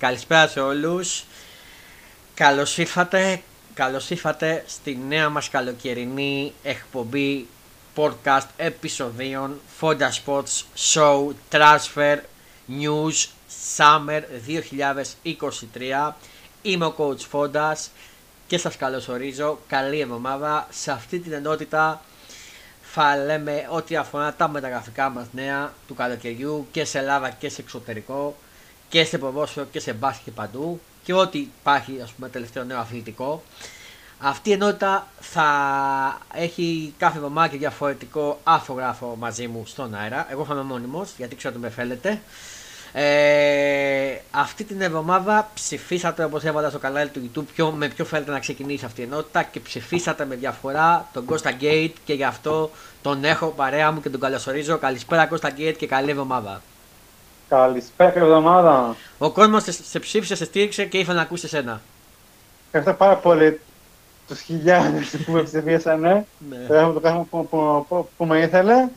Καλησπέρα σε όλους. Καλώς ήρθατε, καλώς ήρθατε στη νέα μας καλοκαιρινή εκπομπή podcast επεισοδίων Fonda Sports Show Transfer News Summer 2023. Είμαι ο coach Fondas και σας καλωσορίζω. Καλή εβδομάδα. Σε αυτή την ενότητα θα λέμε ό,τι αφορά τα μεταγραφικά μας νέα του καλοκαιριού και σε Ελλάδα και σε εξωτερικό και σε ποδόσφαιρο και σε μπάσκετ παντού και ό,τι υπάρχει ας πούμε τελευταίο νέο αθλητικό. Αυτή η ενότητα θα έχει κάθε εβδομάδα και διαφορετικό άφογραφο μαζί μου στον αέρα. Εγώ θα είμαι μόνιμος γιατί ξέρω ότι με θέλετε. Ε, αυτή την εβδομάδα ψηφίσατε όπως έβαλα στο κανάλι του YouTube ποιο, με ποιο θέλετε να ξεκινήσει αυτή η ενότητα και ψηφίσατε με διαφορά τον Κώστα Γκέιτ και γι' αυτό τον έχω παρέα μου και τον καλωσορίζω. Καλησπέρα Κώστα Γκέιτ και καλή εβδομάδα. Καλησπέρα, καλή εβδομάδα. Ο κόσμος σε, σε ψήφισε, σε στήριξε και ήθελε να ακούσει εσένα. Ευχαριστώ πάρα πολύ τους χιλιάδες που με ψηφίσανε. Ναι. Θα το κάνω που, που, που, που με ήθελε.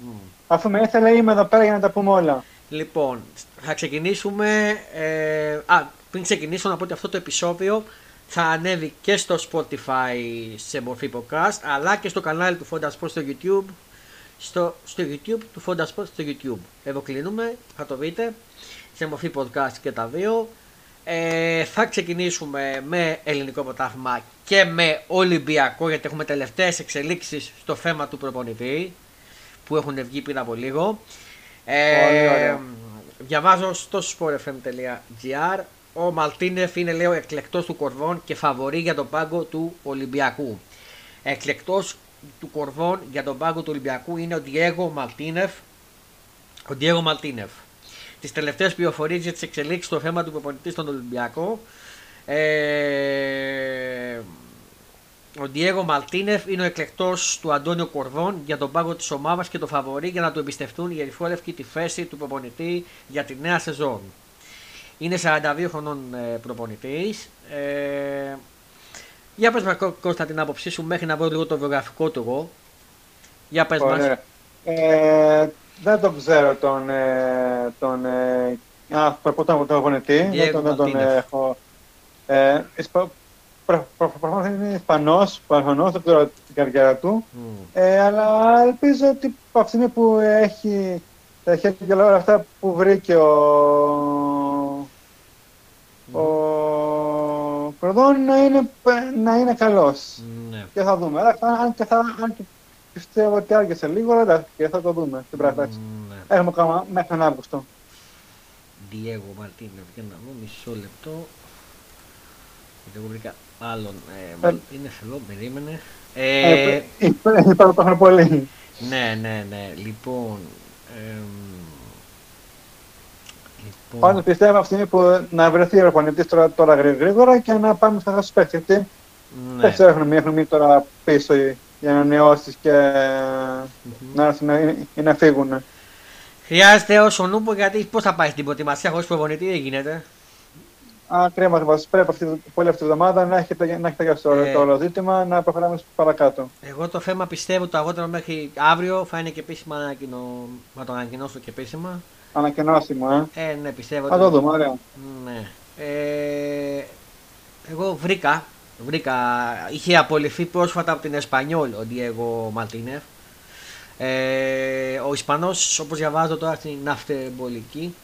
Αφού με ήθελε, είμαι εδώ πέρα για να τα πούμε όλα. Λοιπόν, θα ξεκινήσουμε. Ε, α, πριν ξεκινήσω να πω ότι αυτό το επεισόδιο θα ανέβει και στο Spotify σε μορφή podcast, αλλά και στο κανάλι του Fonda Sports στο YouTube. Στο, στο YouTube του Fonda Sports στο YouTube. Εδώ κλείνουμε, θα το δείτε σε μορφή podcast και τα δύο. Ε, θα ξεκινήσουμε με ελληνικό πρωτάθλημα και με Ολυμπιακό γιατί έχουμε τελευταίες εξελίξεις στο θέμα του προπονητή που έχουν βγει πριν από λίγο. Πολύ ωραία. διαβάζω στο sportfm.gr ο Μαλτίνεφ είναι λέω εκλεκτός του Κορδών και φαβορεί για τον πάγκο του Ολυμπιακού. Εκλεκτός του Κορδών για τον πάγκο του Ολυμπιακού είναι ο Διέγο Μαλτίνεφ. Ο Διέγο Μαλτίνεφ. Τις τελευταίες πληροφορίες για τις εξελίξεις στο θέμα του προπονητή στον Ολυμπιακό. Ε, ο Διέγο Μαλτίνεφ είναι ο εκλεκτός του Αντώνιο Κορδόν για τον πάγκο της ομάδας και το φαβορεί για να του εμπιστευτούν οι ερυθρόλευκοι τη θέση του προπονητή για τη νέα σεζόν. Είναι 42 χρονών ε, προπονητής. Ε, για πες μας Κώ- Κώστα την άποψή σου μέχρι να βρω λίγο το βιογραφικό του εγώ. Για πες μας. Ωραία. Ε, δεν τον ξέρω τον, ε, τον ε, α, προ- τον προπονητή. Δεν τον, δεν τον Μαρτίνεφ. έχω. Ε, Ισπα- προ- προ- Προφανώς είναι Ισπανός, προφανώς δεν ξέρω την καριέρα του. Μμ. Ε, αλλά ελπίζω ότι από αυτή τη στιγμή που έχει τα χέρια και όλα αυτά που βρήκε ο, ο Προδόν να είναι, να είναι καλός. Ναι. Και θα δούμε. Αλλά θα- αν και, θα, αν και πιστεύω ότι άργησε λίγο, αλλά και θα το δούμε στην πράξη. Ναι. Έχουμε ακόμα μέχρι τον Αύγουστο. Diego Martínez, για να δω μισό λεπτό. Γιατί εγώ βρήκα άλλον. Ε, Μαρτίνez εδώ, περίμενε. Ε, Ε, Υπάρχει το πολύ. ναι, ναι, ναι. Λοιπόν. εμ, λοιπόν Πάντως πιστεύω αυτή τη στιγμή που να βρεθεί ο προπονητής τώρα, τώρα γρήγορα και να πάμε στα στους παίκτες. Γιατί ναι. Δεν ξέρω, έχουν μείνει, έχουν μείνει τώρα πίσω για να νεώσεις και Μμμ. να έρθουν να, ή να φύγουν. Χρειάζεται όσο νούπο γιατί πώς θα πάει στην προετοιμασία χωρίς προπονητή, δεν γίνεται. Α, κρίμα, μας πρέπει αυτή, πολύ αυτή τη εβδομάδα να έχει, να έχει τελειώσει το, Ε. το όλο ζήτημα, να προχωράμε παρακάτω. Εγώ το θέμα πιστεύω το αργότερο μέχρι αύριο θα είναι και επίσημα ανακοινω... να το ανακοινώσω και επίσημα. Ανακοινώσιμο, ε. Ε, ναι, πιστεύω Θα το δούμε, ωραία. Ναι. Ε, εγώ βρήκα, βρήκα, είχε απολυθεί πρόσφατα από την Εσπανιόλ ο Διέγο Μαρτίνεφ. Ε, ο Ισπανός, όπως διαβάζω τώρα στην ναυτεμπολική,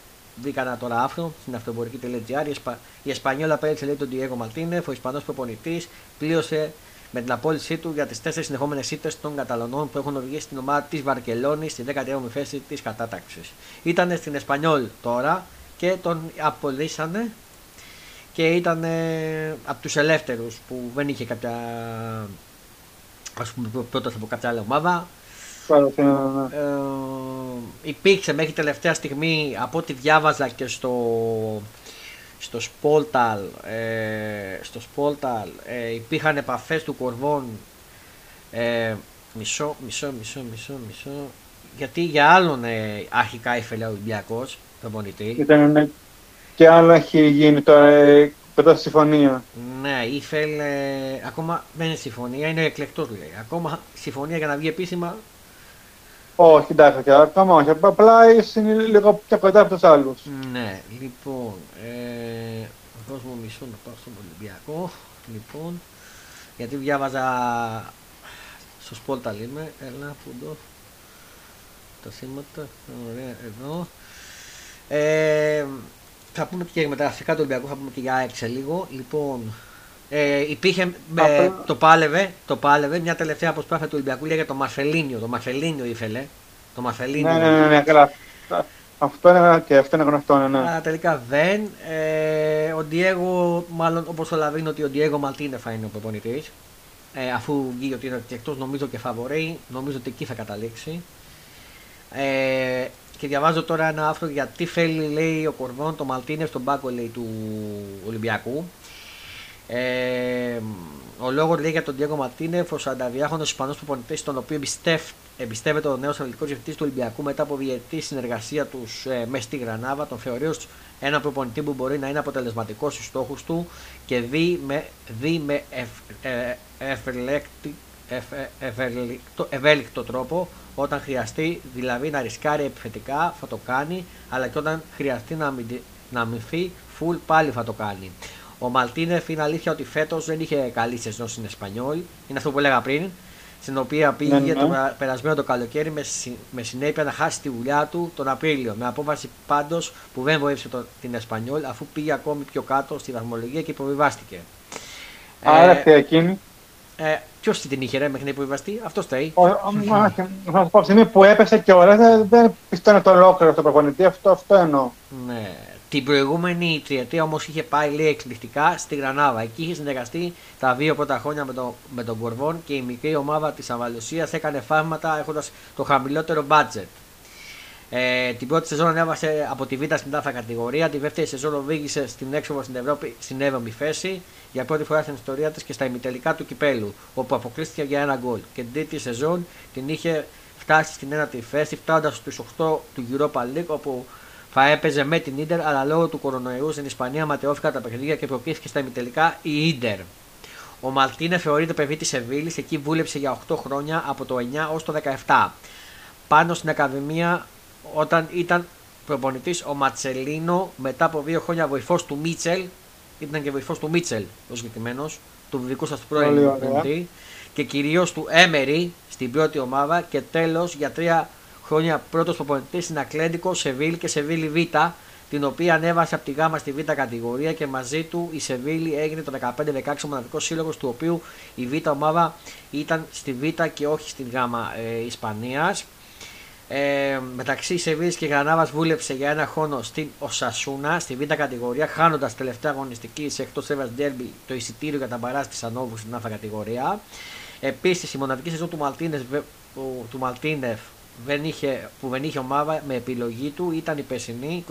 βρήκα ένα τώρα άφρο στην ναυτεμπολική.gr, η, Εσπα, η Εσπανιόλ απέριξε λέει τον Διέγο Μαρτίνεφ, ο Ισπανός προπονητής, πλήρωσε με την απόλυσή του για τις τέσσερις συνεχόμενες ήττες των Καταλωνών που έχουν οδηγήσει την ομάδα της Βαρκελόνης στη 17η θέση της κατάταξης. Ήταν στην Εσπανιόλ τώρα και τον απολύσανε και ήταν ε, από τους ελεύθερους που δεν είχε κάποια ας πούμε πρόταση από κάποια άλλη ομάδα Πάρα, ναι, ναι. ε, υπήρξε μέχρι τελευταία στιγμή από ό,τι διάβαζα και στο στο Σπόλταλ ε, στο Σπόλταλ ε, υπήρχαν επαφές του Κορβών ε, μισό, μισό, μισό, μισό, μισό γιατί για άλλον ε, αρχικά ήθελε ο Ολυμπιακός προπονητή Ήταν, ναι. και άλλο έχει γίνει τώρα ε, κοντά στη συμφωνία. Ναι, ήθελε. Ακόμα δεν είναι συμφωνία, είναι εκλεκτός λέει. Ακόμα συμφωνία για να βγει επίσημα Όχι, εντάξει, και ακόμα όχι. Απλά είναι λίγο πιο κοντά από τους άλλους. Ναι, λοιπόν. Ε, δώσ' μου μισό να πάω στον Ολυμπιακό. Λοιπόν, γιατί διάβαζα στο Σπόλτα λέμε. Έλα, πού τα σήματα. Ωραία, εδώ. Ε, θα πούμε και για μεταγραφικά του Ολυμπιακού, θα πούμε και για έξε λίγο. Λοιπόν, ε, υπήρχε, ε, το, πάλευε, το πάλευε μια τελευταία αποσπάθεια του Ολυμπιακού για το Μαρσελίνιο. Το Μαρσελίνιο ήθελε. Το Μαρσελίνιο. Ναι, ναι, ναι, ναι, καλά. Αυτό είναι και αυτό είναι γνωστό, ναι. ναι. Αλλά τελικά δεν. Ε, ο Ντιέγο, μάλλον όπως το λαβαίνει ότι ο Ντιέγο Μαλτίνε θα είναι ο προπονητής. Ε, αφού βγει ότι είναι εκτός, νομίζω και φαβορεί, νομίζω ότι εκεί θα καταλήξει. Ε, και διαβάζω τώρα ένα άρθρο για τι θέλει λέει ο Κορδόν το Μαλτίνε στον πάκο λέει, του Ολυμπιακού. Ε, ο λόγος λέει για τον Διέγκο Μαρτίνεφ, ο 42χρονο Ισπανός προπονητής, τον οποίο εμπιστεύεται ο νέος αθλητικός διευθυντής του Ολυμπιακού μετά από διετή συνεργασία τους ε, μέσα στη Γρανάβα. Τον θεωρεί ως ένα προπονητή που μπορεί να είναι αποτελεσματικός στους στόχους του και δει με, δει με ε, ευέλικτο τρόπο όταν χρειαστεί, δηλαδή να ρισκάρει επιθετικά θα το κάνει, αλλά και όταν χρειαστεί να, να αμυνθεί, full πάλι θα το κάνει. Ο Μαλτίνεφ είναι αλήθεια ότι φέτος δεν είχε καλή σεζόν στην Εσπανιόλ. Είναι αυτό που έλεγα πριν. Στην οποία πήγε ναι, ναι. το περασμένο το καλοκαίρι με, με συνέπεια να χάσει τη δουλειά του τον Απρίλιο. Με απόφαση πάντως που δεν βοήθησε το, την Εσπανιόλ αφού πήγε ακόμη πιο κάτω στη βαθμολογία και υποβιβάστηκε. Άρα ε, εκείνη. Ε, Ποιος την είχε ρε, μέχρι να υποβιβαστεί, αυτός θέλει. Θα σου πω, στιγμή που έπεσε και ώρα δεν πιστεύω το ολόκληρο αυτό το προπονητή, αυτό, αυτό εννοώ. Ναι. Την προηγούμενη τριετία όμως είχε πάει λέει εκπληκτικά στη Γρανάβα. Εκεί είχε συνεργαστεί τα δύο πρώτα χρόνια με, το, με τον Κορβόν και η μικρή ομάδα της Αβαλουσίας έκανε φάρματα έχοντας το χαμηλότερο μπάτζετ. Ε, την πρώτη σεζόν ανέβασε από τη Β' στην τάφα κατηγορία. Τη δεύτερη σεζόν οδήγησε στην έξοδο στην Ευρώπη στην 7η θέση για πρώτη φορά στην ιστορία της και στα ημιτελικά του κυπέλου, όπου αποκλείστηκε για ένα γκολ. Και την τρίτη σεζόν την είχε φτάσει στην 1η θέση, φτάνοντας στους 8 του Europa League, όπου θα έπαιζε με την ντερ, αλλά λόγω του κορονοϊού στην Ισπανία ματαιώθηκαν τα παιχνίδια και προκλήθηκε στα ημιτελικά η ντερ. Ο Μαλτίνε θεωρείται παιδί της Σεβίλης, εκεί βούλεψε για 8 χρόνια από το 9 ως το 17. Πάνω στην Ακαδημία, όταν ήταν προπονητής ο Ματσελίνο, μετά από 2 χρόνια βοηθός του Μίτσελ, ήταν και βοηθός του Μίτσελ ο συγκεκριμένος, του δικού σας πρώην προπονητή, και κυρίως του Έμερι στην πρώτη ομάδα και τέλος για 3 χρόνια πρώτος προπονητής στην Ακλέντικο, Σεβίλη και Σεβίλη Β, την οποία ανέβασε από τη Γάμα στη Β κατηγορία και μαζί του η Σεβίλη έγινε το 15-16 μοναδικός σύλλογος, του οποίου η Β ομάδα ήταν στη Β και όχι στην Γάμα ε, Ισπανίας. Ε, μεταξύ Σεβίλη και Γρανάβας βούλεψε για ένα χρόνο στην Οσασούνα, στη Β κατηγορία, χάνοντας τελευταία αγωνιστική σε εκτός Εύα Ντέρμπι το εισιτήριο για τα μπαράς της Ανόβου στην Α κατηγορία. Επίσης η μοναδική σεζόν του του Μαλτίνεφ δεν είχε, που δεν είχε ομάδα με επιλογή του ήταν η περσινή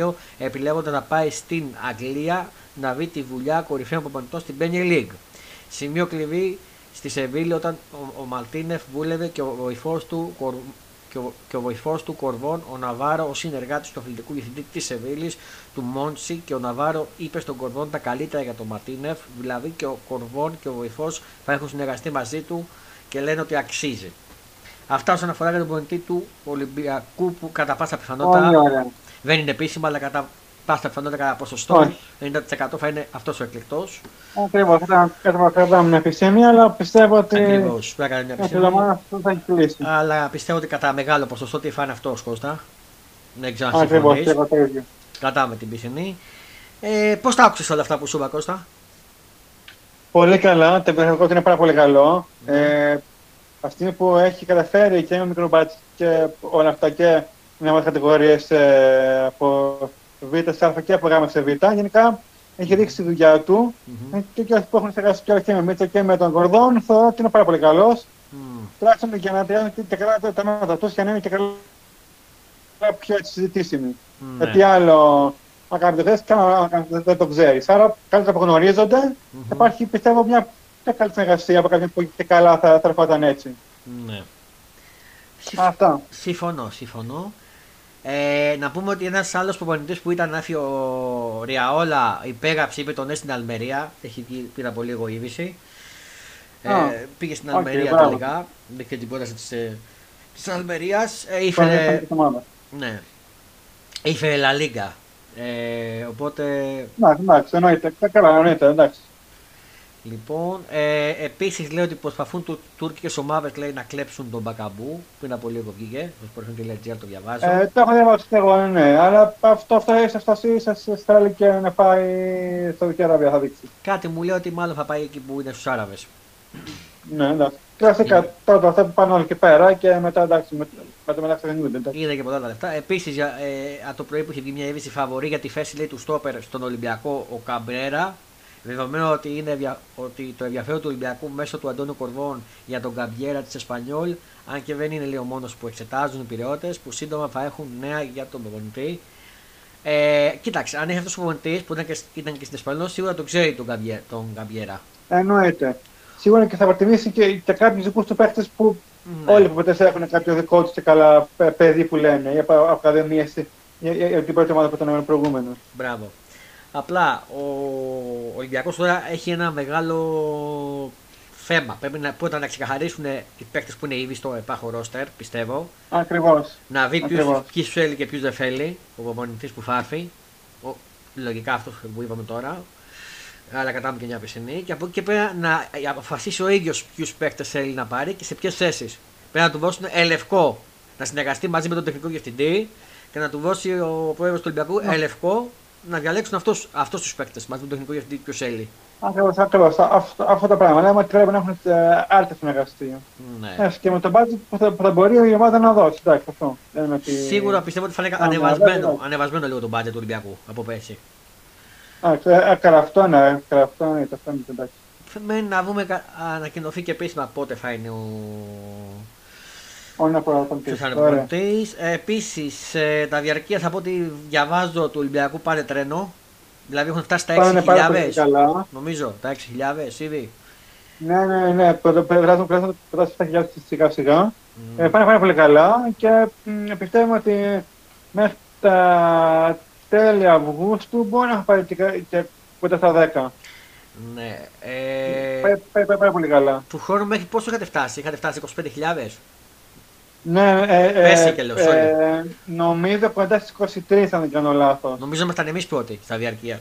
21-22 επιλέγοντα να πάει στην Αγγλία να δει τη δουλειά κορυφαίων προπονητών στην Premier League. Σημείο κλειδί στη Σεβίλη όταν ο, ο Μαλτίνεφ βούλευε και ο βοηθός του και ο, και ο βοηθός του Κορβόν, ο Ναβάρο, ο συνεργάτης του αθλητικού διευθυντή της Σεβίλης, του Μόντσι και ο Ναβάρο είπε στον Κορβόν τα καλύτερα για τον Μαρτίνεφ, δηλαδή και ο Κορβόν και ο βοηθό θα έχουν συνεργαστεί μαζί του και λένε ότι αξίζει. Αυτά όσον αφορά για τον πολιτή του Ολυμπιακού που κατά πάσα πιθανότητα δεν είναι επίσημα, αλλά κατά πάσα πιθανότητα κατά ποσοστό 90% θα είναι αυτός ο εκλεκτός. Ακριβώς. Θα κάνουμε μια επισήμη, αλλά πιστεύω ότι. Ακριβώς. Θα κάνει μια επισήμη. Αλλά πιστεύω ότι κατά μεγάλο ποσοστό τι θα είναι αυτός Κώστα. Δεν ξέρω αν συμφωνείς. Κρατάμε την πισινή. Ε, Πώς τα άκουσες όλα αυτά που σου είπα, Κώστα; Πολύ καλά. Το επιθυμητικό είναι πάρα πολύ καλό. Mm. Ε, αυτή που έχει καταφέρει και με μικροπάτσι και όλα αυτά και μια μάθη κατηγορίες ε, από Β σε Α και από Γ σε Β. Γενικά έχει δείξει τη δουλειά του mm-hmm. και, και που έχουν συνεργάσει και με Μίτσα και με τον Κορδόν θεωρώ ότι είναι πάρα πολύ καλός. Mm. Τουλάχιστον για να τριάζουν και καλά τα μάτια τους και να είναι και καλά πιο έτσι συζητήσιμοι. Mm. Γιατί άλλο να κάνετε θέσει και δεν το ξέρεις. Άρα καλύτερα που γνωρίζονται mm-hmm. υπάρχει πιστεύω μια μια καλή συνεργασία από κάποιον που και καλά θα, θα ερχόταν έτσι. Ναι. Αυτά. Συμφωνώ, συμφωνώ. Ε, να πούμε ότι ένας άλλος προπονητής που ήταν άφη ο Ριαόλα υπέγραψε, είπε τον ναι στην Αλμερία. Έχει πει από λίγο είδηση. Ε, πήγε στην Αλμερία okay, τελικά. Μπήκε την πρόταση της Της Αλμερία Τώρα είναι ήφερε. της ομάδας. Ναι. Ήφερε La Liga. Ε, οπότε Εντάξει, εντάξει, εννοείται. Κα- Καλά, εννοείται, εντάξει. Λοιπόν, ε, επίσης λέει ότι προσπαθούν του τουρκικές ομάδες να κλέψουν τον Μπακαμπού. Πριν από λίγο βγήκε. Στο sportfm.gr το διαβάζω. Ε, το έχω διαβάσει και εγώ, ναι, ναι. Αλλά αυτό, αυτό ίσω φτάσει σε στέλνει και να πάει στο Δική Αραβία, θα δείξει. Κάτι μου λέει ότι μάλλον θα πάει εκεί που είναι στους Άραβες. Ναι, εντάξει. Κλασικά τότε αυτά που πάνε όλοι εκεί πέρα και μετά εντάξει, με, με το μεταξύ δεν εντάξει. Είδα και πολλά τα λεφτά. Επίσης, ε, από το πρωί που είχε βγει μια είδηση φαβορή για τη θέση λέει, του στόπερ στον Ολυμπιακό ο Καμπρέρα. Δεδομένου ότι, είναι, δια- ότι το ενδιαφέρον του Ολυμπιακού μέσω του Αντώνου Κορδών για τον Καμπιέρα τη Εσπανιόλ, αν και δεν είναι λέει, ο μόνο που εξετάζουν οι πυρεώτε, που σύντομα θα έχουν νέα για τον προπονητή. Ε, κοίταξε, αν έχει αυτό ο προπονητή που ήταν και, ήταν και στην Εσπανιόλ, σίγουρα τον ξέρει τον, Καμπιέ, τον Καμπιέρα. Εννοείται. Σίγουρα και θα προτιμήσει και, και κάποιου δικού του παίχτε που Ναι. όλοι οι προπονητέ έχουν κάποιο δικό του και καλά παι- παιδί που λένε ή από ακαδημίε για, για, για την πρώτη ομάδα που ήταν προηγούμενο. Μπράβο. Απλά ο Ολυμπιακός τώρα έχει ένα μεγάλο θέμα. Πρέπει να, πρώτα να ξεκαθαρίσουν οι παίκτες που είναι ήδη στο επάχο ρόστερ, πιστεύω. Ακριβώς. Να δει Ακριβώς. ποιους θέλει και ποιους δεν θέλει. Ο προπονητής που θα έρθει. Ο, λογικά αυτός που είπαμε τώρα. Αλλά κατάμε και μια πισινή. Και από εκεί και πέρα να αποφασίσει ο ίδιος ποιους παίκτες θέλει να πάρει και σε ποιες θέσεις. Πρέπει να του δώσουν ελευκό να συνεργαστεί μαζί με τον τεχνικό διευθυντή και να του δώσει ο πρόεδρος του Ολυμπιακού ελευκό να διαλέξουν αυτούς, αυτούς τους παίκτες μαζί με τον τεχνικό διευθυντή ποιος θέλει. Ακριβώς, ακριβώς. Αυτό, αυτό το πράγμα. Λέμε ότι πρέπει να έχουν ε, άρτες συνεργαστεί. Ναι. Ε, και με τον budget που θα, που θα μπορεί η ομάδα να δώσει. Εντάξει, αυτό. Δεν είναι ότι... Σίγουρα πιστεύω ότι θα είναι Α, ναι, ανεβασμένο, βέβαια. ανεβασμένο λίγο το budget του Ολυμπιακού από πέρσι. Α, ε, ε, καλά, αυτό ναι, καλά, αυτό ναι, το φαίνεται εντάξει. Μένει να δούμε, κα- ανακοινωθεί και επίσημα πότε θα είναι ο. Όλοι να προωθούν Ποιο θα είναι ο Ωραία. προπονητής. Ε, Επίση, τα διαρκεία από ό,τι διαβάζω του Ολυμπιακού πάνε τρένο. Δηλαδή έχουν φτάσει τα Πάνε πάρα πολύ 6.000. καλά. Νομίζω, τα 6.000 ήδη. Ναι, ναι, ναι. Περάσουν περάσουν 7.000 σιγά σιγά. Μμ. Ε, πάνε πάρα πολύ καλά και μ, πιστεύουμε ότι μέχρι τα τέλη Αυγούστου μπορεί να πάει και, και κοντά στα 10. Ναι. Πάει, Ε, πάει, πάει πάρα πολύ καλά. του χρόνου μέχρι πόσο είχατε φτάσει, είχατε φτάσει 25.000. Ναι, ε, ε, Πέσει και λέω, sorry. ε, νομίζω κοντά στις 23 αν δεν κάνω λάθος. Νομίζω ήμασταν εμείς πρώτοι στα διαρκεία.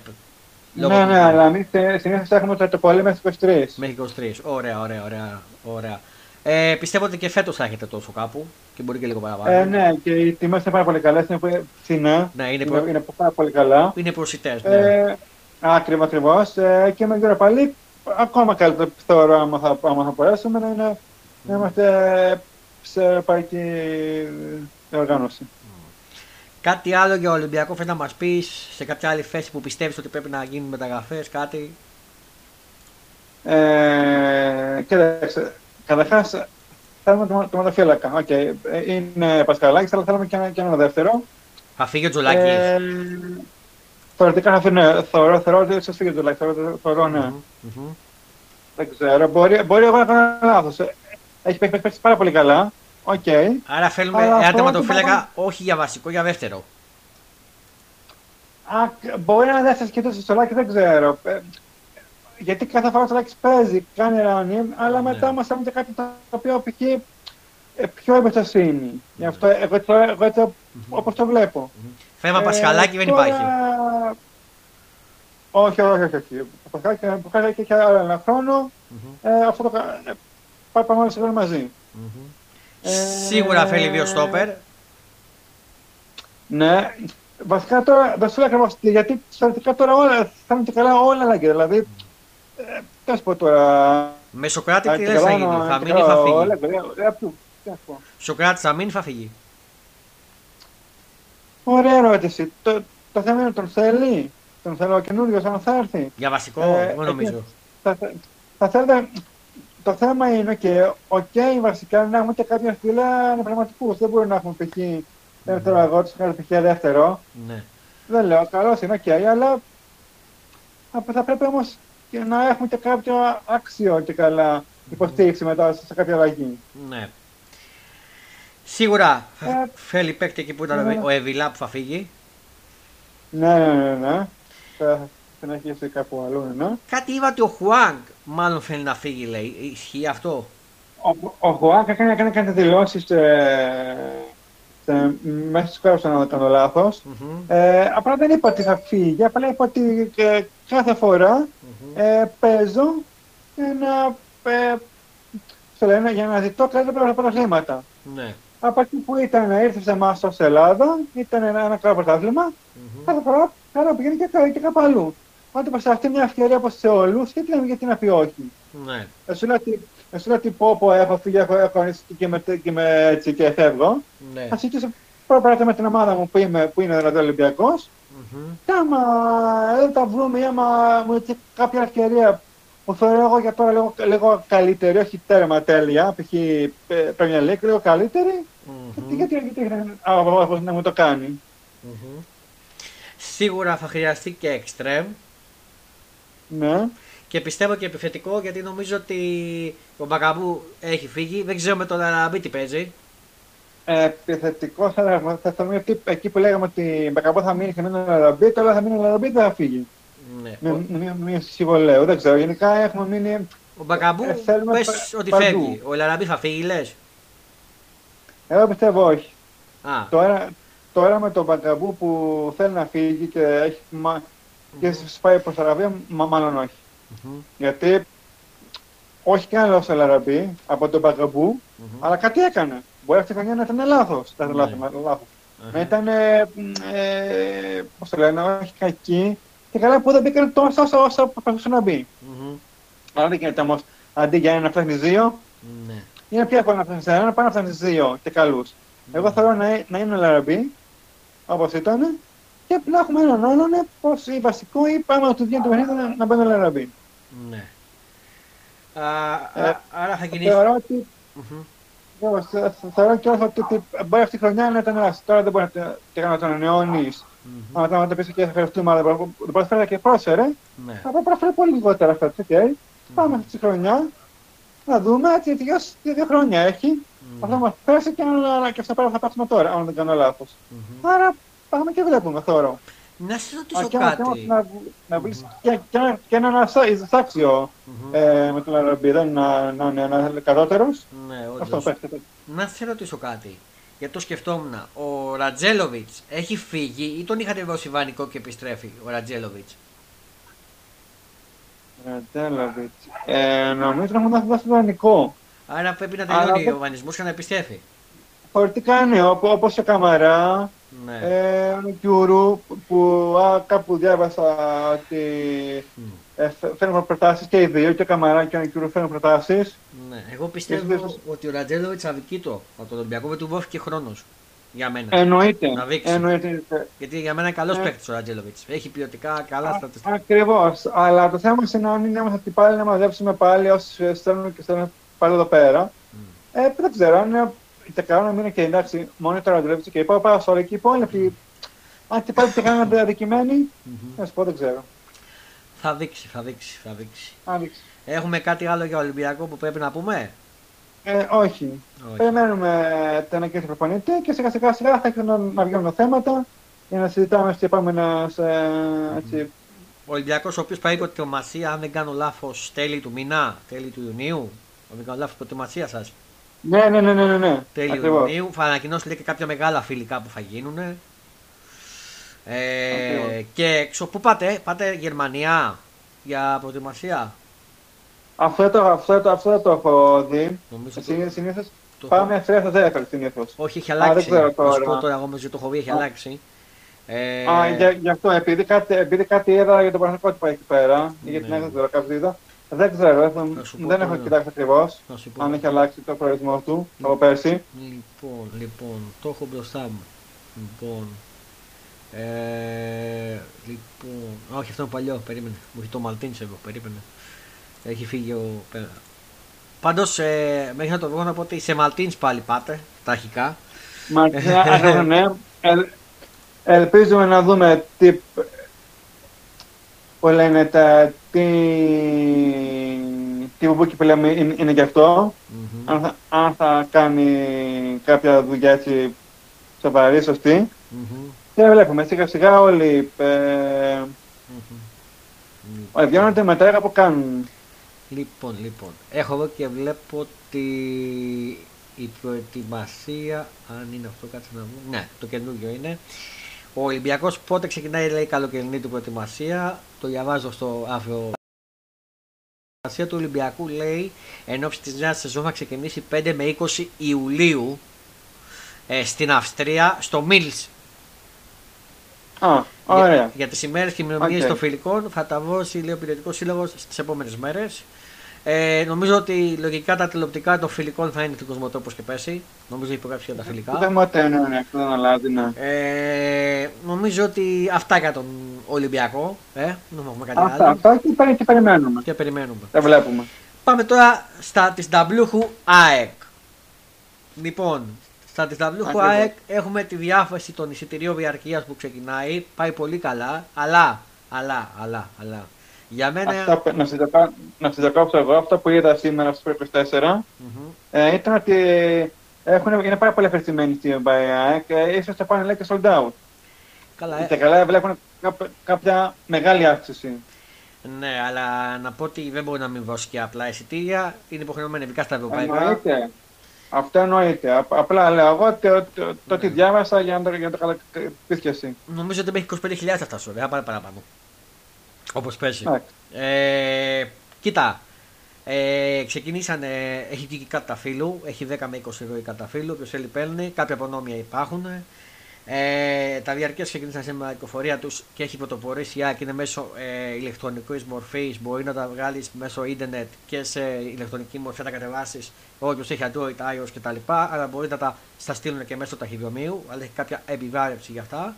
Ναι, ναι, αλλά εμείς ε, συνήθως έχουμε το, το πολύ μέχρι στις 23. Μέχρι 23. Ωραία, ωραία, ωραία. ωραία. Ε, πιστεύω ότι και φέτος θα έχετε τόσο κάπου και μπορεί και λίγο παραπάνω. Ε, ναι, και οι τιμές είναι πάρα πολύ καλές, είναι πολύ φθηνά. Ναι, είναι, Είναι, προ... είναι πάρα πολύ καλά. είναι προσιτές, ναι. Ε, ακριβώς, ακριβώς. Ε, και με Europa League ακόμα καλύτερο θεωρώ άμα θα, άμα θα μπορέσουμε να, είναι, να είμαστε σε ευρωπαϊκή οργάνωση. Κάτι άλλο για Ολυμπιακό θέλει να μας πεις σε κάποια άλλη θέση που πιστεύεις ότι πρέπει να γίνουν μεταγραφές, κάτι; Ε, κοίταξε, καταρχάς θέλουμε το, τερματοφύλακα. Οκ, ε, είναι Πασκαλάκης, αλλά θέλουμε και ένα, και ένα δεύτερο. Θα φύγει ο Τζολάκης. Ε, θεωρητικά θα φύγει, ναι, θεωρώ, θεωρώ ότι ίσως φύγει ο Τζολάκης, θεωρώ, θεωρώ ναι. Δεν ξέρω, μπορεί, μπορεί εγώ να κάνω λάθος. Ε, Έχει παίξει, παίξει πάρα πολύ καλά. Οκ. Άρα θέλουμε Αλλά ένα αυτό τερματοφύλακα όχι για βασικό, για δεύτερο. Α, μπορεί να είναι δεύτερο και ο Τζολάκης, δεν ξέρω. Ε, γιατί κάθε φορά ο Τζολάκης παίζει, κάνει running, αλλά Ναι. μετά μας έρχονται κάτι το οποίο π.χ. ε, πιο εμπιστοσύνη. Γι' αυτό εγώ, το, εγώ το, όπως το βλέπω. Θέμα Ε, Πασχαλάκη δεν τώρα- υπάρχει. Όχι, όχι, όχι. όχι. Ο Πασχαλάκη ο Πασχαλάκη έχει άλλο ένα χρόνο. Μμμ, Ε, αυτό το κα- ε, πάει πάμε όλοι σε χρόνο μαζί. μμμ. Ε, Σίγουρα θέλει δύο στόπερ. Ναι. Βασικά τώρα δεν σου λέω ακριβώς τι, γιατί θεωρητικά τώρα όλα θα είναι και καλά όλα αλλαγή. Δηλαδή, ε, τι να σου πω τώρα. Με Σοκράτη Α, τι και λες θα καλά, γίνει, να- θα και μείνει ή καλά, θα φύγει. όλα, ε, ε, πού, τι να σου πω. Σοκράτης θα μείνει ή θα φύγει. Ωραία ερώτηση. Το, το θέμα είναι τον θέλει; Τον θέλω ο καινούριος αν θα έρθει; Για βασικό, Ε, δεν νομίζω. Θα, θα, θα θέλετε, το θέμα είναι και οκ, βασικά να έχουμε και κάποια φύλλα ανεπραγματικούς. Δεν μπορούμε να έχουμε π.χ. δεύτερο αγώτη, να π.χ. δεύτερο. Ναι. Δεν λέω, καλό είναι, οκ, αλλά απ- θα πρέπει όμως και να έχουμε και κάποιο άξιο και καλά υποστήριξη μετά σε κάποια αλλαγή. ναι. Σίγουρα Ε, θέλει παίκτη εκεί που ήταν ναι. ο Εμβιλά που θα φύγει. Ναι, ναι, ναι, ναι. Θα συνεχίσει κάπου αλλού, ναι. Κάτι είπα ότι ο Χουάνγκ μάλλον θέλει να φύγει, λέει. Ισχύει αυτό; ο, ο Χουάνγκ έκανε, έκανε κάτι δηλώσεις μέσα στις χώρες αν δεν κάνω λάθος. Ε, απλά δεν είπα ότι θα φύγει, απλά είπα ότι ε, κάθε φορά ε, παίζω για να, ε, λένε, για να ζητώ καλύτερα πρωταθλήματα. Ναι. Από εκεί που ήταν να ήρθε σε εμάς ως Ελλάδα, ήταν ένα, ένα καλό πρωτάθλημα, mm-hmm. κάθε φορά να πηγαίνει και, και κάπου αλλού. Όταν σε αυτή μια ευκαιρία όπως σε όλους, γιατί, γιατί να πει όχι. Ναι. Εσύ λέω ότι, εσύ λέω ότι πω, πω, έχω φύγει, έχω, έχω και, με, και, με, έτσι, και φεύγω. Ναι. Θα συζητήσω πρώτα με την ομάδα μου που, είμαι, που είναι δηλαδή Ολυμπιακός. Mm-hmm. Και άμα δεν τα βρούμε ή άμα μου έτσι κάποια ευκαιρία που θεωρώ εγώ για τώρα λίγο, λίγο καλύτερη, όχι τέρμα τέλεια, π.χ. Premier League, λίγο καλύτερη, mm-hmm. γιατί, γιατί, γιατί να μου το κάνει. Mm-hmm. Σίγουρα θα χρειαστεί και extreme. Ναι. Και πιστεύω και επιθετικό γιατί νομίζω ότι ο Μπακαμπού έχει φύγει. Δεν ξέρω με τον Αραμπί τι παίζει. Ε, επιθετικό θα, θα, θα, μείνει εκεί που λέγαμε ότι ο Μπακαμπού θα μείνει και μείνει ο Αραμπί, τώρα θα μείνει ο Αραμπί δεν θα φύγει. Ναι. Με μία συμβολέου, δεν ξέρω. Γενικά έχουμε μείνει. Ο Μπακαμπού ε, πες ότι παντού. φεύγει. Ο Λαραμπή θα φύγει, λες; Εγώ πιστεύω όχι. Α. Τώρα, τώρα με τον Μπακαμπού που θέλει να φύγει και έχει και πάει προς Αραβία, μα, μάλλον όχι. Mm-hmm. Γιατί όχι καν λόγω του Λαραμπή από τον Μπαγκαμπού, mm-hmm. αλλά κάτι έκανε. Μπορεί αυτή η χρονιά να ήταν λάθος. Να ήταν λάθος. Να ήταν. Ε, ε, Πώς το λένε, όχι κακή. Και καλά που δεν μπήκαν τόσο όσο, όσο προσπαθούσε να μπει. Mm-hmm. Αλλά δεν γίνεται όμως αντί για ένα να φτάνει δύο, ναι. είναι πιο εύκολο να φτάνει σε ένα, πάει να φτάνει δύο και καλούς. Mm-hmm. Εγώ θέλω να, να είναι ο Λαραμπή, όπως ήταν, και να έχουμε έναν άλλον πώ ή βασικό ή πάμε να του βγαίνει το παιχνίδι να, να μπαίνει ο Λαραμπή. Ναι. Α, ε, άρα θα κινήσει. Θεωρώ ότι. Mm-hmm. Θεωρώ και όχι ότι μπορεί αυτή η χρονιά να ήταν ένα. Τώρα δεν μπορεί να τον ανανεώνει. Αν θα το πεις και θα χρειαστούμε, αλλά δεν προσφέρει και πρόσφερε. Ναι. Θα προσφέρει πολύ λιγότερα φέτο. Okay. Πάμε αυτή τη χρονιά να δούμε έτσι δύο, δύο χρόνια έχει. Αυτό μας πέρασε και, και αυτά θα πάρουμε τώρα, αν δεν κάνω λάθος. Άρα πάμε και βλέπουμε, θεωρώ. Να σε ρωτήσω και κάτι. Να, να βρεις και, και, και ένα εισάξιο ε, με τον Αραμπί, δεν να, να είναι ένας κατώτερος. Ναι, όντως. Αυτό Να σε ρωτήσω κάτι. Γιατί το σκεφτόμουν. Ο Ρατζέλοβιτ έχει φύγει ή τον είχατε δώσει βανικό και επιστρέφει ο Ρατζέλοβιτ. Ρατζέλοβιτ. Ε, νομίζω να μου δώσει βανικό. Άρα πρέπει να τελειώνει Αλλά... ο βανισμός και να επιστρέφει. Φορτικά ναι, όπως ο Καμαρά, ναι. ε, ο Κιούρου, που α, κάπου διάβασα ότι mm. ε, φέρνουν προτάσεις και οι δύο, και ο Καμαρά και ο Κιούρου φέρνουν προτάσεις. Ναι, εγώ πιστεύω και ότι ο Ρατζέλοβιτ θα δικεί το από τον Ολυμπιακό, δεν του δόθηκε χρόνος. Για μένα. Εννοείται. Να δείξει. Εννοείται. Γιατί για μένα είναι καλός ε... παίκτης ο Ρατζέλοβιτ. Έχει ποιοτικά καλά στατιστικά. Ακριβώς. Αλλά το θέμα είναι να μην είμαστε πάλι να μαζέψουμε πάλι όσους στέλνουν και στέλνουν πάλι εδώ πέρα. Mm. Ε, δεν ξέρω αν και τα να μείνει και εντάξει, μόνο τώρα δουλεύεις και είπα πάω στο εκεί υπόλοιποι. Αν και πάλι και κάνουν αδικημένοι, να σου πω δεν ξέρω. Θα δείξει, θα δείξει, θα δείξει. Θα δείξει. Έχουμε κάτι άλλο για Ολυμπιακό που πρέπει να πούμε; Ε, όχι. όχι. Περιμένουμε την ανακοίνωση του προπονητή και σιγά σιγά σιγά θα έρθουν να βγαίνουν θέματα για να συζητάμε στι επόμενε. Mm. Ο Ολυμπιακός, ο οποίος πάει προετοιμασία, αν δεν κάνω λάθος, τέλη του μήνα, τέλη του Ιουνίου. Αν δεν κάνω λάθος, προετοιμασία σας. Ναι, ναι, ναι, ναι, ναι. Τέλειο Ιουνίου. Θα ανακοινώσετε και κάποια μεγάλα φιλικά που θα γίνουν. Ε, και έξω, πού πάτε, πάτε Γερμανία για προετοιμασία; Αυτό το, αυτό, το, αυτό το έχω δει. Συνήθως; το... πάμε Αυστρία στο 10 συνήθως. Όχι, έχει αλλάξει. Α, δεν ξέρω τώρα. Να τώρα, εγώ το έχω δει, έχει αλλάξει. Ε... Α, για, γι' αυτό, επειδή κάτι, επειδή κάτι είδα για το Παναγικό που πάει εκεί πέρα, ναι. γιατί δεν ξέρω, κάτι είδα, δεν ξέρω, έχω, δεν έχω κοιτάξει ακριβώς αν έχει αλλάξει το προορισμό του από πέρσι. Λοιπόν, λοιπόν, το έχω μπροστά μου. Λοιπόν, ε, λοιπόν, όχι αυτό είναι παλιό, περίμενε. Μου έχει το Μαλτίνσεβο, περίμενε. Έχει φύγει ο. Πάντως, ε, μέχρι να το βγω να πω ότι σε Μαλτίν πάλι πάτε, τα αρχικά. Μαλτίν, ναι. Ε, ελπίζουμε να δούμε τι, που λένε τα, τι, τι μπουμπούκι που λέμε είναι, είναι γι' αυτό. Mm-hmm. Αν, θα, αν θα κάνει κάποια δουλειά έτσι σοβαρή, σωστή. Mm-hmm. Και βλέπουμε σιγά σιγά όλοι ε, mm-hmm. βγαίνονται μετά από κάνουν. Λοιπόν, λοιπόν. Έχω εδώ και βλέπω ότι η προετοιμασία, αν είναι αυτό, κάτσε να δω. Ναι, το καινούριο είναι. Ο Ολυμπιακός πότε ξεκινάει, λέει, η καλοκαιρινή του προετοιμασία. Το διαβάζω στο αύριο. Η προετοιμασία του Ολυμπιακού λέει εν ώψη της νέας σεζόν θα ξεκινήσει 5 με 20 Ιουλίου ε, στην Αυστρία, στο Μίλς. Α, ωραία. Για, για τις ημέρες και ημερομηνίε Οκ. των φιλικών θα τα δώσει λέει, ο Πειραϊκός Σύλλογος στις επόμενες μέρες. Ε, νομίζω ότι λογικά τα τηλεοπτικά των φιλικών θα είναι στην Cosmote όπως και πέρσι. Νομίζω έχει υπογράψει για τα φιλικά. Δεν μου ναι, ναι, αυτό δεν αλλάζει, ναι. Ε, νομίζω ότι αυτά για τον Ολυμπιακό. Ε, δεν έχουμε κάτι Αυτά, άλλο. αυτά και, περι- και περιμένουμε. Και περιμένουμε. Τα βλέπουμε. Πάμε τώρα στα της Νταμπλούχου ΑΕΚ. Λοιπόν, στα της Νταμπλούχου Ακριβώς. ΑΕΚ έχουμε τη διάφαση των εισιτηρίων διαρκείας που ξεκινάει. Πάει πολύ καλά. Αλλά, αλλά, αλλά, αλλά. Για μένα. Αυτά, που- να, σας το κα- να σας το κάψω εγώ, αυτά που είδα σήμερα στο 24 Μμμ. ε, ήταν ότι έχουν, είναι πάρα πολύ ευχαριστημένοι στην ΠΑΕΑ και ίσως θα πάνε λέει και sold out. Καλά, ε. Και καλά βλέπουν κάπ- κάποια μεγάλη αύξηση. Ναι, αλλά να πω ότι δεν μπορεί να μην δώσει και απλά εισιτήρια. Είναι υποχρεωμένο ειδικά στα ευρωπαϊκά. Εννοείται. Αυτό εννοείται. Απ- απλά λέω εγώ το, το, το τι Ναι. διάβασα για να το, για να το καλά- πεις και εσύ. Νομίζω ότι μέχρι 25.000 θα φτάσω. Δεν θα πάρει παραπάνω. Όπως πέσει. Εντάξει. Ε, κοίτα. Ε, ξεκινήσανε, έχει βγει και κατά φύλου, έχει 10 με 20 ευρώ η κατά φύλου, ποιος θέλει παίρνει, κάποια απονόμια υπάρχουν. Ε, τα διαρκεία ξεκινήσαν σήμερα η κυκλοφορία τους και έχει πρωτοπορήσει η ΑΕΚ, είναι μέσω ε, ηλεκτρονικής μορφής. Μπορεί να τα βγάλεις μέσω ίντερνετ και σε ηλεκτρονική μορφή να τα κατεβάσεις όποιος έχει Android, iOS κτλ. Αλλά μπορεί να τα στα στείλουν και μέσω ταχυδρομείου, αλλά έχει κάποια επιβάρευση για αυτά.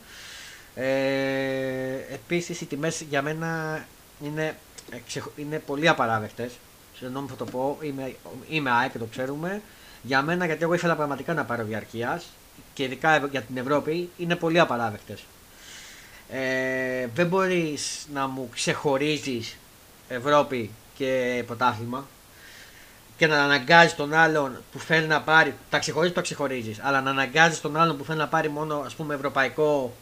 Ε, επίσης οι τιμές για μένα είναι, ε, ξεχ- είναι πολύ απαράδεκτες. Συγγνώμη θα το πω, είμαι, είμαι ΑΕΚ και το ξέρουμε. Για μένα γιατί εγώ ήθελα πραγματικά να πάρω διαρκείας και ειδικά ευ- για την Ευρώπη είναι πολύ απαράδεκτες. Ε, δεν μπορείς να μου ξεχωρίζεις Ευρώπη και πρωτάθλημα και να αναγκάζεις τον άλλον που θέλει να πάρει. Τα ξεχωρίζεις, το ξεχωρίζεις. Αλλά να αναγκάζεις τον άλλον που θέλει να πάρει μόνο ας πούμε ευρωπαϊκό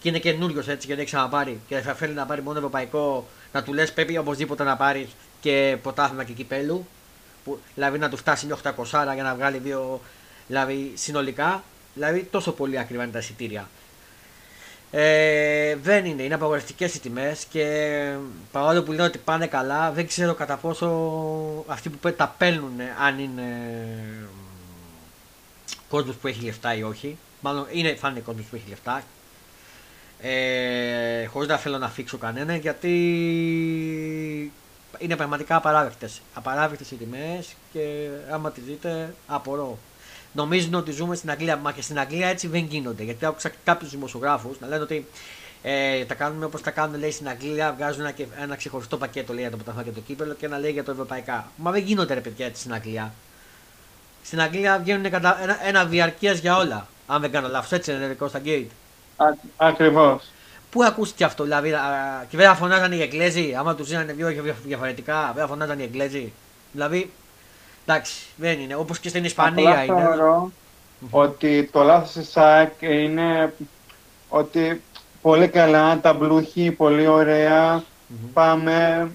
και είναι καινούριος έτσι και δεν έχει ξαναπάρει και θα θέλει να πάρει μόνο ευρωπαϊκό, να του λες πρέπει οπωσδήποτε να πάρεις και πρωτάθλημα και κυπέλου. Που, δηλαδή να του φτάσει 800 για να βγάλει δύο δηλαδή, συνολικά. Δηλαδή τόσο πολύ ακριβά είναι τα εισιτήρια. Ε, δεν είναι, είναι απαγορευτικές οι τιμές και παρόλο που λένε ότι πάνε καλά, δεν ξέρω κατά πόσο αυτοί που πέ- τα παίρνουν αν είναι κόσμος που έχει λεφτά ή όχι. Μάλλον είναι, θα είναι κόσμος που έχει λεφτά. Ε, Χωρίς να θέλω να φίξω κανένα γιατί είναι πραγματικά απαράδεκτες. Απαράδεκτες οι τιμές και άμα τις δείτε, απορώ. Νομίζουν ότι ζούμε στην Αγγλία, μα και στην Αγγλία έτσι δεν γίνονται. Γιατί άκουσα κάποιους δημοσιογράφους να λένε ότι ε, τα κάνουμε όπως τα κάνουν λέει, στην Αγγλία, βγάζουν ένα, και- ένα ξεχωριστό πακέτο λέει, για το πρωταθλήμα και το κύπελο και ένα λέει για το ευρωπαϊκά. Μα δεν γίνονται ρε παιδιά έτσι στην Αγγλία. Στην Αγγλία βγαίνουν κατα... ένα, ένα διαρκείας για όλα. Αν δεν κάνω λάθος, έτσι είναι δικό στα gate. Ακριβώς. Πού ακούστηκε αυτό, δηλαδή, α, και δεν θα φωνάζανε οι Εγγλέζοι, άμα τους δίνανε δύο δια- διαφορετικά, δεν θα φωνάζανε οι Εγγλέζοι. Δηλαδή, εντάξει, δεν είναι. Όπως και στην Ισπανία Απλά είναι. θεωρώ ότι το λάθος της ΣΑΚ είναι ότι πολύ καλά, τα μπλούχοι, πολύ ωραία, Μμμ. πάμε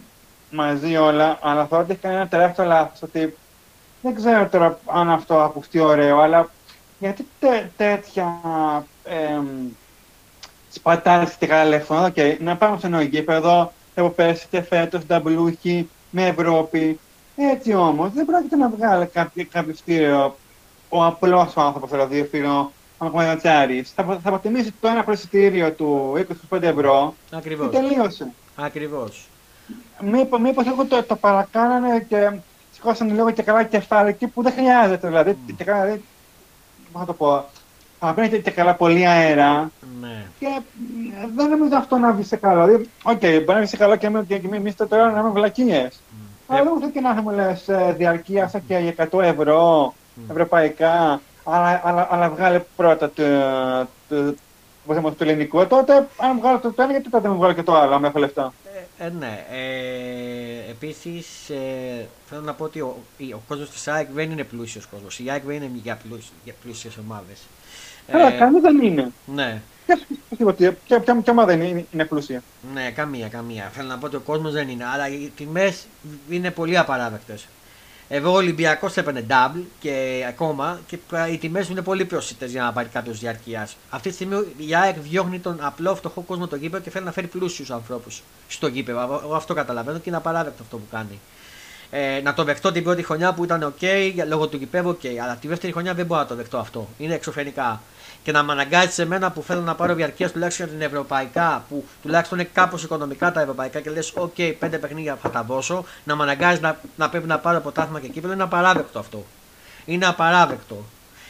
μαζί όλα, αλλά θεωρώ ότι έχει κάνει ένα τεράστιο λάθος, ότι δεν ξέρω τώρα αν αυτό ακουστεί ωραίο, αλλά γιατί τέ, τέτοια εμ, σπατάληση και καλά λεφτά, okay, να πάμε σε ένα γήπεδο, από πέρσι και φέτος, τα μπλούχοι, με Ευρώπη, έτσι όμως, δεν πρόκειται να βγάλει κάποιο, κάποιο στήριο ο απλός άνθρωπος, δηλαδή φίλο, ο Μαγματζάρη, θα, θα αποτιμήσει το ένα προσιτήριο του 25 ευρώ και Ακριβώς. τελείωσε. Ακριβώς. Μήπως μήπως εγώ το, το παρακάνανε και σηκώσανε λίγο και καλά κεφάλι εκεί που δεν χρειάζεται. Δηλαδή, και καλά, δηλαδή, πώς θα το πω, θα παίρνει και, και καλά πολύ αέρα Ναι. και ε, δεν νομίζω αυτό να βγει σε καλό. Δηλαδή, οκ, μπορεί να βγει σε καλό και εμεί και εμείς τώρα να είμαι βλακίες. Αλλά δεν μου και να μου λες διαρκεία σαν και για 100 ευρώ Μμ. ευρωπαϊκά, αλλά, αλλά, αλλά βγάλε πρώτα το, το, πώς λέμε, το ελληνικό, τότε αν βγάλω το, το ένα, γιατί τότε δεν βγάλω και το άλλο, αν έχω λεφτά; Ε, ε, ναι. Ε, Επίσης, ε, θέλω να πω ότι ο, η- ο κόσμος της ΑΕΚ δεν είναι πλούσιος κόσμος. Η ΑΕΚ δεν είναι για, πλούσι, για πλούσιες ομάδες. Αλλά κανεί δεν είναι. Ναι. Ποια, ποια, ποια ομάδα είναι, είναι πλούσια; Ναι, καμία, καμία. Θέλω να πω ότι ο κόσμος δεν είναι. Αλλά οι τιμές είναι πολύ απαράδεκτες. Εδώ ο Ολυμπιακός έπαιρνε double και ακόμα και οι τιμές είναι πολύ προσιτέ για να πάρει κάποιος διαρκείας. Αυτή τη στιγμή η ΑΕΚ διώχνει τον απλό φτωχό κόσμο το γήπεδο και θέλει να φέρει πλούσιους ανθρώπους στο γήπεδο. Εγώ αυτό καταλαβαίνω και είναι απαράδεκτο αυτό που κάνει. Ε, να το δεχτώ την πρώτη χρονιά που ήταν OK λόγω του γηπέδου, OK. Αλλά τη δεύτερη χρονιά δεν μπορώ να το δεχτώ αυτό. Είναι εξωφρενικά και να με αναγκάζεις σε μένα που θέλω να πάρω διαρκείας τουλάχιστον για την ευρωπαϊκά, που τουλάχιστον είναι κάπως οικονομικά τα ευρωπαϊκά και λες: OK, πέντε παιχνίδια θα τα δώσω, να με αναγκάζεις να, να πρέπει να πάρω ποτάθμα και κύπελο, είναι απαράδεκτο αυτό. Είναι απαράδεκτο.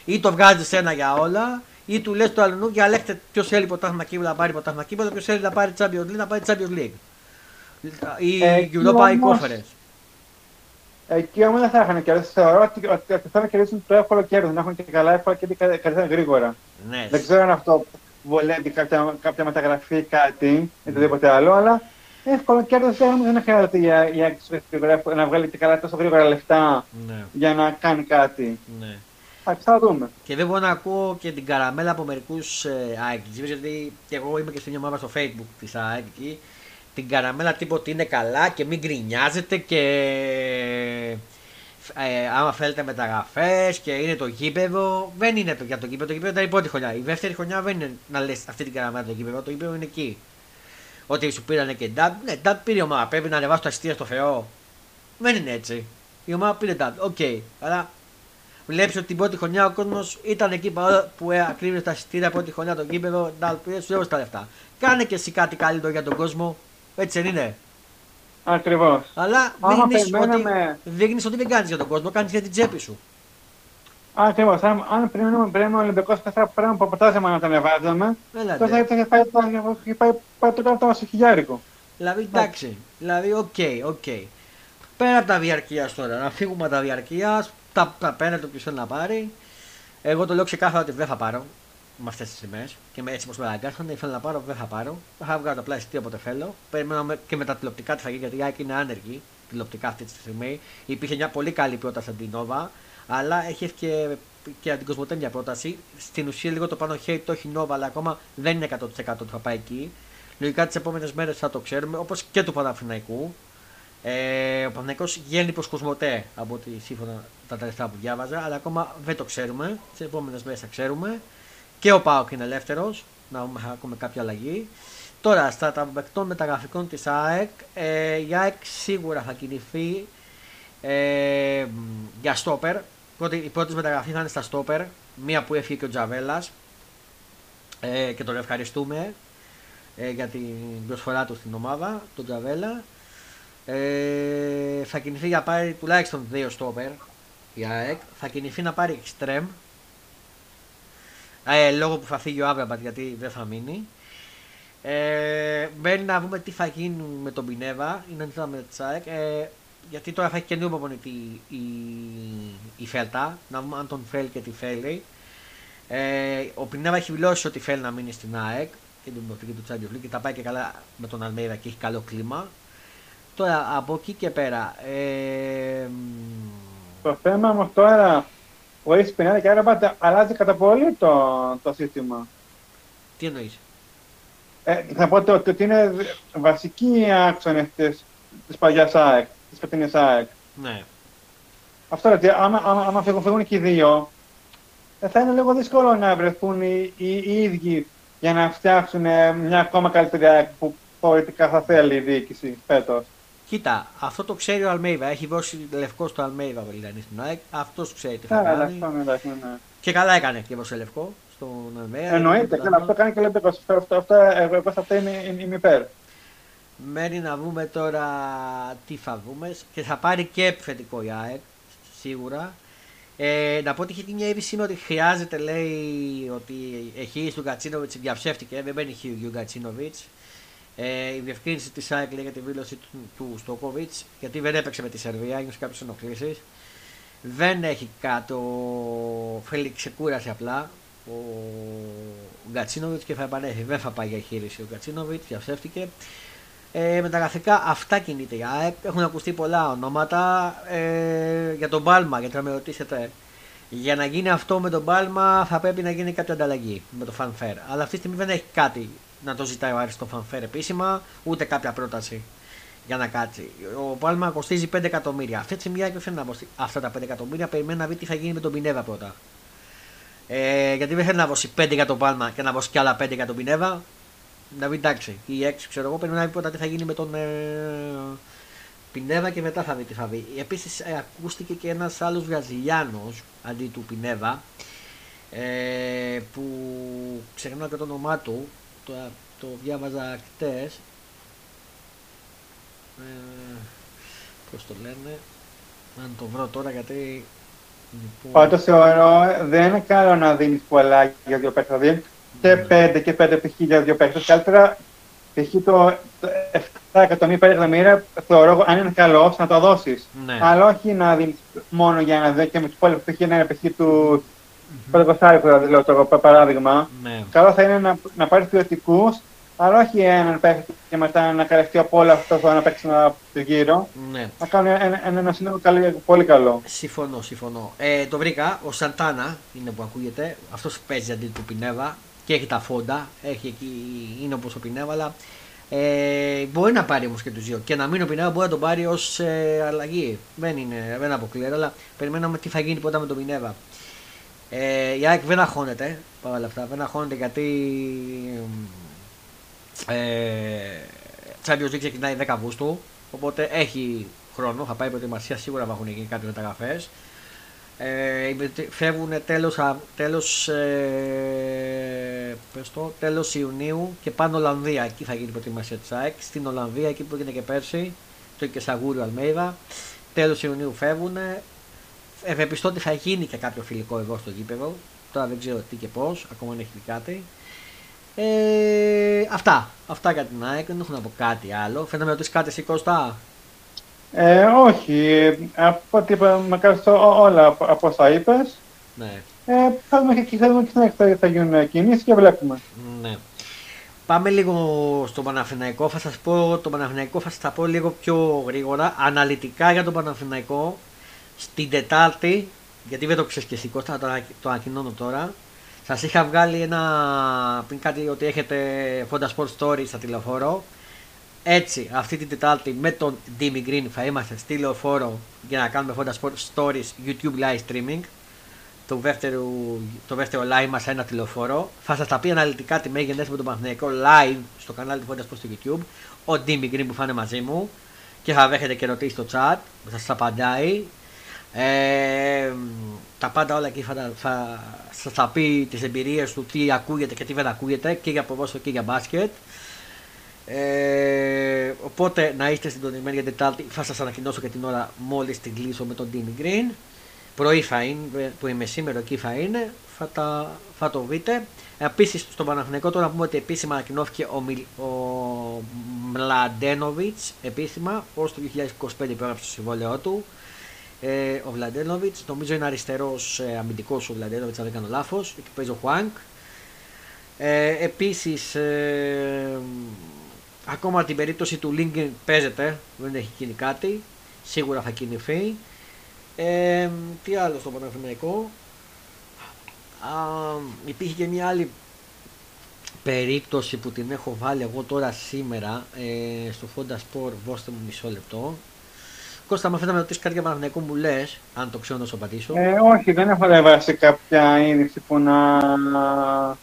Ή το βγάζεις ένα για όλα, ή του λες το αλλού διαλέξτε ποιος θέλει ποτάθμα κύπελο να πάρει ποτάθμα κύπελο, ποιος θέλει να πάρει Champions League να πάρει Champions League. Ή ε, Europa Conference. Εκεί όμως δεν θα είχαν κερδίσει. Θεωρώ ότι, ότι θα να κερδίσουν το εύκολο κέρδος. Να έχουν και καλά εύκολα και κερδίσαν γρήγορα. Ναι. Δεν ξέρω αν αυτό βολεύει κάποια, κάποια μεταγραφή ή κάτι ή οτιδήποτε άλλο, αλλά εύκολο κέρδος δεν χρειάζεται για, για, να βγάλει και καλά τόσο γρήγορα λεφτά ναι. για να κάνει κάτι. Ναι. Θα δούμε. Και δεν μπορώ να ακούω και την καραμέλα από μερικούς ε, γιατί και εγώ είμαι και στην μια ομάδα στο facebook της ΑΕΚ την καραμέλα τύπου ότι είναι καλά και μην γκρινιάζετε και ε, άμα θέλετε μεταγραφές και είναι το γήπεδο. Δεν είναι για το γήπεδο. Το γήπεδο ήταν η πρώτη χρονιά. Η δεύτερη χρονιά δεν είναι να λες αυτή την καραμέλα το γήπεδο. Το γήπεδο είναι εκεί. Ότι σου πήρανε και νταμπλ. Ναι, νταμπλ πήρε η ομάδα. Πρέπει να ανεβάσει τα εισιτήρια στο Θεό. Δεν είναι έτσι. Η ομάδα πήρε νταμπλ. OK. Okay. Αλλά βλέπεις ότι την πρώτη χρονιά ο κόσμος ήταν εκεί που ε, ακρίβυνες τα εισιτήρια πρώτη χρονιά το γήπεδο. Νταμπλ πήρε, σου έδωσε τα λεφτά. Κάνε και εσύ κάτι καλύτερο για τον κόσμο. Έτσι δεν είναι. Ακριβώς. Αλλά δείχνει ότι, ότι δεν κάνει για τον κόσμο, κάνει για την τσέπη σου. Ακριβώς. Αν, αν πριν πριν ο Ολυμπιακός πρέπει από αποτέλεσμα να τον ανεβάζαμε, τότε θα είχε πάει, πάει, πάει το κάτω στο χιλιάρικο. Δηλαδή εντάξει. Δηλαδή, OK, okay, OK. Okay. Πέρα από τα διαρκείας τώρα, να φύγουμε από τα διαρκείας, τα, τα παίρνετε όποιο θέλει να πάρει. Εγώ το λέω ξεκάθαρα ότι δεν θα πάρω με αυτές τις τιμέ και με έτσι όπως με αναγκάσανε, ήθελα να πάρω, δεν θα πάρω. Θα βγάλω απλά εισιτήριο όποτε θέλω. Περιμένω και με τα τηλεοπτικά τι θα γίνει γιατί η Άκη είναι άνεργη τηλεοπτικά αυτή τη στιγμή. Υπήρχε μια πολύ καλή πρόταση από την Nova, αλλά έχει και, και από την Κοσμοτέ μια πρόταση. Στην ουσία λίγο το πάνω χέρι το έχει Nova, αλλά ακόμα δεν είναι 100% ότι θα πάει εκεί. Λογικά τις επόμενες μέρες θα το ξέρουμε, όπως και του Παναθηναϊκού. Ε, ο Παναθηναϊκός βγαίνει προς Κοσμοτέ από ό,τι σύμφωνα τα τελευταία που διάβαζα, αλλά ακόμα δεν το ξέρουμε. Τις επόμενες μέρες θα ξέρουμε. Και ο Πάοκ είναι ελεύθερος. Να έχουμε κάποια αλλαγή. Τώρα, στα των μεταγραφικών της ΑΕΚ, ε, η ΑΕΚ σίγουρα θα κινηθεί ε, για στόπερ. Η πρώτη μεταγραφή θα είναι στα στόπερ. Μία που έφυγε και ο Τζαβέλας. Ε, και τον ευχαριστούμε ε, για την προσφορά του στην ομάδα, τον Τζαβέλα. Ε, θα κινηθεί για πάρει τουλάχιστον δύο στόπερ η ΑΕΚ. Θα κινηθεί να πάρει εξτρέμ ε, λόγω που θα φύγει ο Άβραμπατ γιατί δεν θα μείνει. Ε, μπαίνει να δούμε τι θα γίνει με τον Πινέβα. Είναι αντίθετα με Τσάεκ. Ε, γιατί τώρα θα έχει καινούριο προπονητή η, η, η Φέλτα. Να δούμε αν τον θέλει και τι θέλει. Ε, ο Πινέβα έχει δηλώσει ότι θέλει να μείνει στην ΑΕΚ και την προπονητή του Champions και τα πάει και καλά με τον Αλμέιδα και έχει καλό κλίμα. Τώρα από εκεί και πέρα. Ε, το θέμα όμως τώρα χωρί πινέλα και άρα αλλάζει κατά πολύ το, το σύστημα. Τι εννοείς; Ε, θα πω ότι, ότι είναι βασική άξονα της παλιάς ΑΕΚ, της φετινής ΑΕΚ. Ναι. Αυτό ότι άμα, άμα, άμα φύγουν, φύγουν και οι δύο, ε, θα είναι λίγο δύσκολο να βρεθούν οι, οι, οι ίδιοι για να φτιάξουν μια ακόμα καλύτερη ΑΕΚ που πολιτικά θα θέλει η διοίκηση φέτος. Κοίτα, αυτό το ξέρει ο Αλμέιβα. Έχει δώσει λευκό στο Αλμέιβα δηλαδή στην ΑΕΚ. Αυτός ξέρει τι θα κάνει. Ναι, ναι, ναι. Και καλά έκανε και έδωσε λευκό στον Αλμέιβα. Εννοείται, καλά, αυτό κάνει και λέει Αυτό, αυτό, εγώ, εγώ σε αυτά είμαι, είμαι υπέρ. Μένει να δούμε τώρα τι θα δούμε και θα πάρει και επιθετικό η ΑΕΚ σίγουρα. Ε, να πω ότι είχε μια είδηση ότι χρειάζεται, λέει, ότι έχει του Γκατσίνοβιτ διαψεύτηκε. Δεν μπαίνει χίλιου Γκατσίνοβιτ. Ε, η διευκρίνηση της ΑΕΚ για τη δήλωση του, του Στόκοβιτς, γιατί δεν έπαιξε με τη Σερβία, έγινε σε κάποιες ενοχλήσει. Δεν έχει κάτω. Θέλει ξεκούραση απλά ο Γκατσίνοβιτς και θα επανέλθει. Δεν θα πάει για χείριση ο Γκατσίνοβιτς, διαψεύτηκε. Ε, με τα γραφικά αυτά κινείται η ΑΕΚ. Έχουν ακουστεί πολλά ονόματα. Ε, για τον Μπάλμα, γιατί θα με ρωτήσετε. Για να γίνει αυτό με τον Πάλμα θα πρέπει να γίνει κάποια ανταλλαγή με το fanfare. Αλλά αυτή τη στιγμή δεν έχει κάτι να το ζητάει ο Άρης το fanfare επίσημα, ούτε κάποια πρόταση για να κάτσει. Ο Πάλμα κοστίζει 5 εκατομμύρια. Αυτή τη στιγμή δεν θέλει να δώσει αυτά τα 5 εκατομμύρια, περιμένει να δει τι θα γίνει με τον Πινέβα πρώτα. Ε, γιατί δεν θέλει να δώσει 5 για τον Πάλμα και να δώσει κι άλλα 5 για τον Πινέβα. Να πει εντάξει, ή 6 ξέρω εγώ, περιμένει να δει πρώτα τι θα γίνει με τον ε, Πινέβα και μετά θα δει τι θα δει. Επίσης ε, ακούστηκε και ένας άλλος Βραζιλιάνος αντί του Πινέβα. Ε, που ξεχνάω και το όνομά του, το, το διάβαζα χτες. Ε, πώς το λένε, αν το βρω τώρα γιατί... Λοιπόν... Πάντως θεωρώ δεν είναι καλό να δίνεις πολλά για δύο παίκτες, δηλαδή και ναι. πέντε και πέντε π.χ. για δύο παίκτες. Καλύτερα π.χ. το, το 7 εκατομμύρια, 5 εκατομμύρια θεωρώ αν είναι καλός να το δώσεις. Ναι. Αλλά όχι να δίνεις μόνο για να δει και με τους υπόλοιπους π.χ. να είναι π.χ. του mm-hmm. δηλαδή λέω το παράδειγμα. Ναι. Καλό θα είναι να, να πάρεις ποιοτικούς αλλά όχι έναν παίχτη και μετά να καλυφθεί από όλα αυτά που να παίξει ένα γύρο. Ναι. Να κάνει ένα, ένα, ένα σύνολο πολύ καλό. Συμφωνώ, συμφωνώ. Ε, το βρήκα. Ο Σαντάνα είναι που ακούγεται. Αυτός παίζει αντί του Πινέβα και έχει τα φόντα. Έχει εκεί, είναι όπως ο Πινέβα, αλλά ε, μπορεί να πάρει όμως και τους δύο. Και να μην ο Πινέβα μπορεί να τον πάρει ως ε, αλλαγή. Δεν είναι, δεν αποκλείεται, αλλά περιμένουμε τι θα γίνει πρώτα με τον Πινέβα. Ε, η ΑΕΚ δεν αγχώνεται παρόλα αυτά. Δεν αγχώνεται γιατί ε, Champions League ξεκινάει 10 Αυγούστου, οπότε έχει χρόνο, θα πάει προετοιμασία, σίγουρα θα έχουν γίνει κάποιες μεταγραφές. Ε, φεύγουν τέλος, τέλος, ε, το, τέλος Ιουνίου και πάνω Ολλανδία, εκεί θα γίνει η προετοιμασία της ΑΕΚ, στην Ολλανδία, εκεί που έγινε και πέρσι, το και Σαγούριο Αλμέιδα, τέλος Ιουνίου φεύγουν, ευεπιστώ ότι θα γίνει και κάποιο φιλικό εδώ στο γήπεδο, τώρα δεν ξέρω τι και πώς, ακόμα δεν έχει κάτι, ε, αυτά. Αυτά για την ΑΕΚ. Δεν έχω να πω κάτι άλλο. Φαίνεται με ρωτήσεις κάτι εσύ Κώστα; Ε, όχι. Από ό,τι είπα, όλα από όσα είπες. Ναι. Ε, θα δούμε και θα, δούμε και θα, θα γίνουν κινήσεις και βλέπουμε. Ναι. Πάμε λίγο στο Παναθηναϊκό. Θα σας πω το Παναθηναϊκό, θα σας πω λίγο πιο γρήγορα. Αναλυτικά για τον Παναθηναϊκό στην Τετάρτη, γιατί δεν το ξέρεις και εσύ Κώστα, το, το ανακοινώνω τώρα. Σας είχα βγάλει ένα πριν κάτι ότι έχετε Fonda Sport Story στα τηλεφόρο. Έτσι, αυτή την Τετάρτη με τον Dimi Green θα είμαστε στη λεωφόρο για να κάνουμε Fonda Sport Stories YouTube live streaming. Το δεύτερο, το δεύτερο live μας ένα τηλεφόρο. Θα σας τα πει αναλυτικά τι μέγενες με τον Παναθηναϊκό live στο κανάλι του Fonda Sport στο YouTube. Ο Dimi Green που θα είναι μαζί μου και θα δέχεται και ερωτήσεις στο chat. Θα σας απαντάει. Ε, τα πάντα όλα εκεί θα, θα σα θα πει τις εμπειρίες του, τι ακούγεται και τι δεν ακούγεται και για ποδόσφαιρο και για μπάσκετ. Ε, οπότε να είστε συντονισμένοι για Τετάρτη. Θα σας ανακοινώσω και την ώρα μόλις την κλείσω με τον Dini Green. Πρωί θα είναι, που είμαι σήμερα εκεί θα είναι. Θα, τα, θα το δείτε. Επίσης στον Παναθηναϊκό τώρα να πούμε ότι επίσημα ανακοινώθηκε ο, ο Μλαντένοβιτς επίσημα ως το 2025 υπέγραψε το συμβόλαιό του. Ε, ο Βλαντένοβιτς, νομίζω είναι αριστερός ε, αμυντικός ο Βλαντένοβιτς, αν δεν κάνω λάθος. Εκεί παίζει ο Χουάνκ. Ε, Επίσης, ε, ακόμα την περίπτωση του Λίγκεν παίζεται, δεν έχει γίνει κάτι. Σίγουρα θα κινηθεί. Ε, τι άλλο στο Παναθηναϊκό; υπήρχε και μια άλλη περίπτωση που την έχω βάλει εγώ τώρα σήμερα ε, στο Fonda Sport. Δώστε μου μισό λεπτό. Κώστα, μου να με ρωτήσεις κάτι για Παναθηναϊκό μου λες, αν το ξέρω να σου απαντήσω. Ε, όχι, δεν έχω διαβάσει κάποια είδηση που να mm-hmm.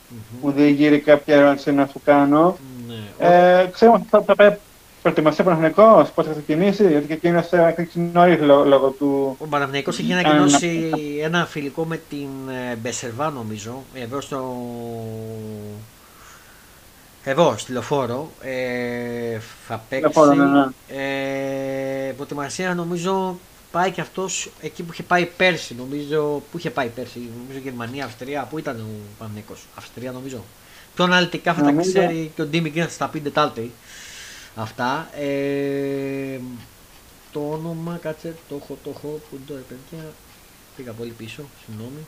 μου διηγείρει κάποια ερώτηση να σου κάνω. Ναι. Ε, ξέρω ότι θα, θα πάει προετοιμασία Παναθηναϊκός, πώς θα ξεκινήσει, γιατί και εκείνος θα κλείσει νωρίς λόγω, του... Ο Παναθηναϊκός έχει ανακοινώσει ένα φιλικό με την ε, Μπεσερβά νομίζω, εδώ στο εδώ, στη λεωφόρο. Ε, θα παίξει. Λεωφόρο, ναι, ναι. Ε, προετοιμασία νομίζω πάει και αυτός εκεί που είχε πάει πέρσι. Νομίζω. Πού είχε πάει πέρσι, νομίζω Γερμανία, Αυστρία. Πού ήταν ο Πανέκο, Αυστρία νομίζω. Πιο αναλυτικά θα τα ξέρει και ο Ντίμι Γκριν θα τα πει Τετάλτη. Αυτά. Ε, το όνομα, κάτσε, το έχω, το έχω. Πού το παιδιά. Πήγα πολύ πίσω, συγγνώμη.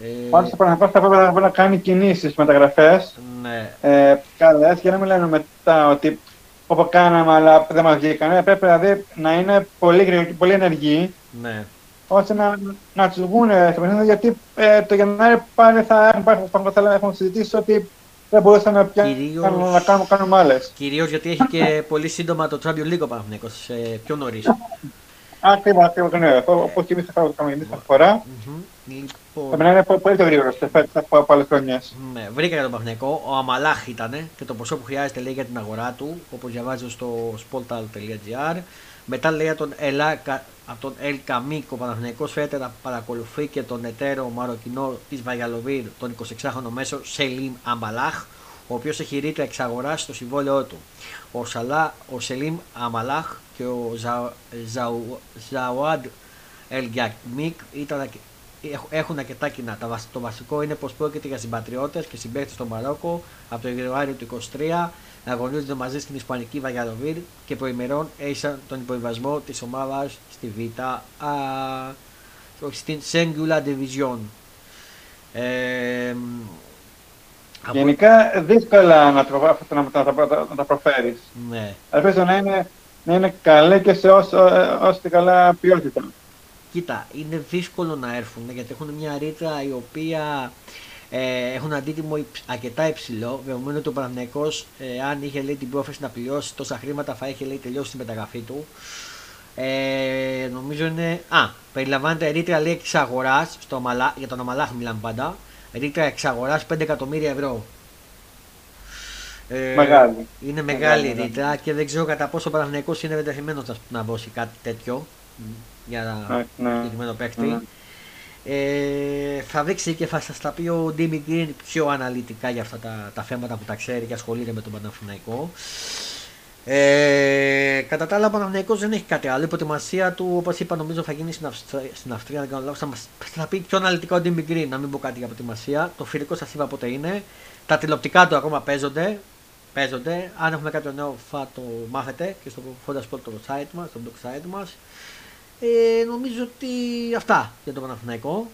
Ε... Πάντως ο Παναθηναϊκός θα πρέπει να κάνει κινήσεις, μεταγραφές. Ναι. Ε, καλές, για να μην λένε μετά ότι όπω κάναμε αλλά δεν μας βγήκανε, πρέπει δηλαδή να είναι πολύ, πολύ ενεργοί. Ναι. ώστε να, να τους βγουν στο παιχνίδι. Γιατί ε, το Γενάρη πάλι θα έχουν, θα, θα έχουν συζητήσει ότι δεν μπορούσαμε πια Κυρίως... να κάνουμε, κάνουμε άλλες. Κυρίως γιατί έχει και πολύ σύντομα το Champions League ο Παναθηναϊκός, ε, πιο νωρίς. Ακριβώ, ακριβώ. Ναι, όπως και εμείς θα κάνουμε εμείς αυτή φορά. Λοιπόν, Θα είναι πολύ πιο γρήγορο από άλλες χρονιές. ναι, βρήκα για τον Παναθηναϊκό. Ο Αμαλάχ ήταν και το ποσό που χρειάζεται λέει για την αγορά του, όπως διαβάζω στο sportal.gr. Μετά λέει από τον, Ελά, από τον Ελ Γιαμίκ, ο Παναθηναϊκός φαίνεται να παρακολουθεί και τον εταίρο Μαροκινό της Βαγιαδολίδ, τον 26χρονο μέσο Σελίμ Αμαλάχ, ο οποίος έχει ρήτρα εξαγοράς στο συμβόλαιό του. Ο, Σαλά, ο Σελίμ Αμαλάχ και ο Ζα, Ζαου, Ζαουάντ Ελ Γιαμίκ ήταν έχ- έχουν αρκετά κοινά. Τα βασ- Το βασικό είναι πως πρόκειται για συμπατριώτες και συμπαίκτες στο Μαρόκο από το Ιανουάριο του 23 να αγωνίζονται μαζί στην Ισπανική Βαγιαδοβίρ και προημερών έισαν τον υποβιβασμό της ομάδας στη Β' α, όχι, στην Singular Division. Ε, από- Γενικά δύσκολα να, το, αυτό να, να, να, να τα προφέρεις. ναι. Ελπίζω να είναι, να είναι καλή και σε όσο, ε, όσο και καλά ποιότητα. Κοίτα, είναι δύσκολο να έρθουν γιατί έχουν μια ρήτρα η οποία ε, έχουν αντίτιμο υψ- αρκετά υψηλό. Δεδομένου ότι ο Παναγενικό, ε, αν είχε λέει, την πρόθεση να πληρώσει τόσα χρήματα, θα είχε λέει, τελειώσει τη μεταγραφή του. Ε, νομίζω είναι. Α, περιλαμβάνεται ρήτρα λέει εξαγοράς για τον Αμαλάχ μιλάμε πάντα. Ρήτρα εξαγοράς 5 εκατομμύρια ευρώ. Ε, Μεγάλη. Είναι Μεγάλη, μεγάλη μεγάλη. ρήτρα και δεν ξέρω κατά πόσο ο Παναγενικό είναι δεδεθειμένο να, να δώσει κάτι τέτοιο για να Ναι, ναι. συγκεκριμένο παίκτη. Ναι. Ε, θα δείξει και θα σας τα πει ο Ντίμι Γκριν πιο αναλυτικά για αυτά τα, τα θέματα που τα ξέρει και ασχολείται με τον Παναθηναϊκό. Ε, κατά τα άλλα, ο Παναθηναϊκός δεν έχει κάτι άλλο. Η προετοιμασία του, όπως είπα, νομίζω θα γίνει στην, Αυστρία, στην Αυστρία. Αν δεν κάνω λάθος. Θα, μας, θα πει πιο αναλυτικά ο Ντίμι Γκριν, να μην πω κάτι για προετοιμασία. Το φιλικό σας είπα πότε είναι. Τα τηλεοπτικά του ακόμα παίζονται. Παίζονται. Αν έχουμε κάτι νέο, θα το μάθετε και στο Fonda Sport το site μας, στο blog site μας. Ε, νομίζω ότι αυτά για το Παναθηναϊκό.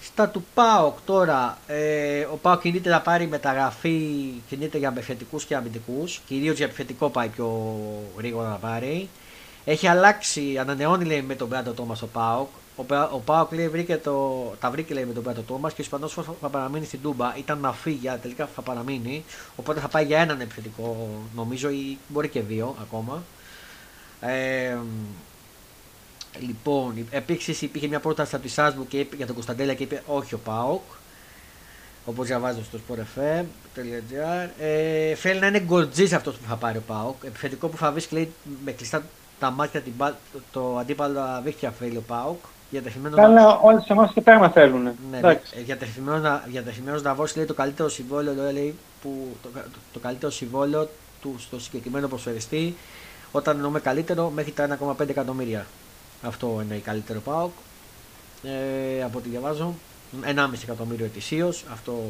Στα του ΠΑΟΚ τώρα, ε, ο ΠΑΟΚ κινείται να πάρει μεταγραφή, κινείται για επιθετικούς και αμυντικούς, κυρίως για επιθετικό πάει πιο γρήγορα να πάρει. Έχει αλλάξει, ανανεώνει λέει με τον Μπράντο Τόμας ο ΠΑΟΚ. Ο, Πα- ο ΠΑΟΚ λέει, βρήκε το, τα βρήκε λέει με τον Μπράντο Τόμας και ο Ισπανός θα, θα παραμείνει στην Τούμπα. Ήταν να φύγει, αλλά τελικά θα παραμείνει. Οπότε θα πάει για έναν επιθετικό νομίζω ή μπορεί και δύο ακόμα. Ε, Λοιπόν, επίση υπήρχε μια πρόταση από τη Σάσμπου και είπε, για τον Κωνσταντέλια και είπε όχι ο Πάοκ. Όπως διαβάζω στο sportfm.gr. Ε, θέλει να είναι γκολτζή αυτός που θα πάρει ο Πάοκ. Επιθετικό που θα βρει λέει, με κλειστά τα μάτια την, μπάλ- το, το αντίπαλο δίχτυα θέλει ο Πάοκ. Διατεθειμένος να, Καλά, όλοι σε εμάς και πράγμα θέλουν. ναι, Εντάξει. ε, διατεθειμένος να, διατεθειμένος να δώσει λέει, το καλύτερο συμβόλαιο λέει, που, το, το, το καλύτερο συμβόλαιο του στο συγκεκριμένο προσφερειστή όταν εννοούμε καλύτερο μέχρι τα 1,5 εκατομμύρια. Αυτό είναι η καλύτερο ΠΑΟΚ. Ε, από ό,τι διαβάζω. 1,5 εκατομμύριο ετησίως. Αυτό.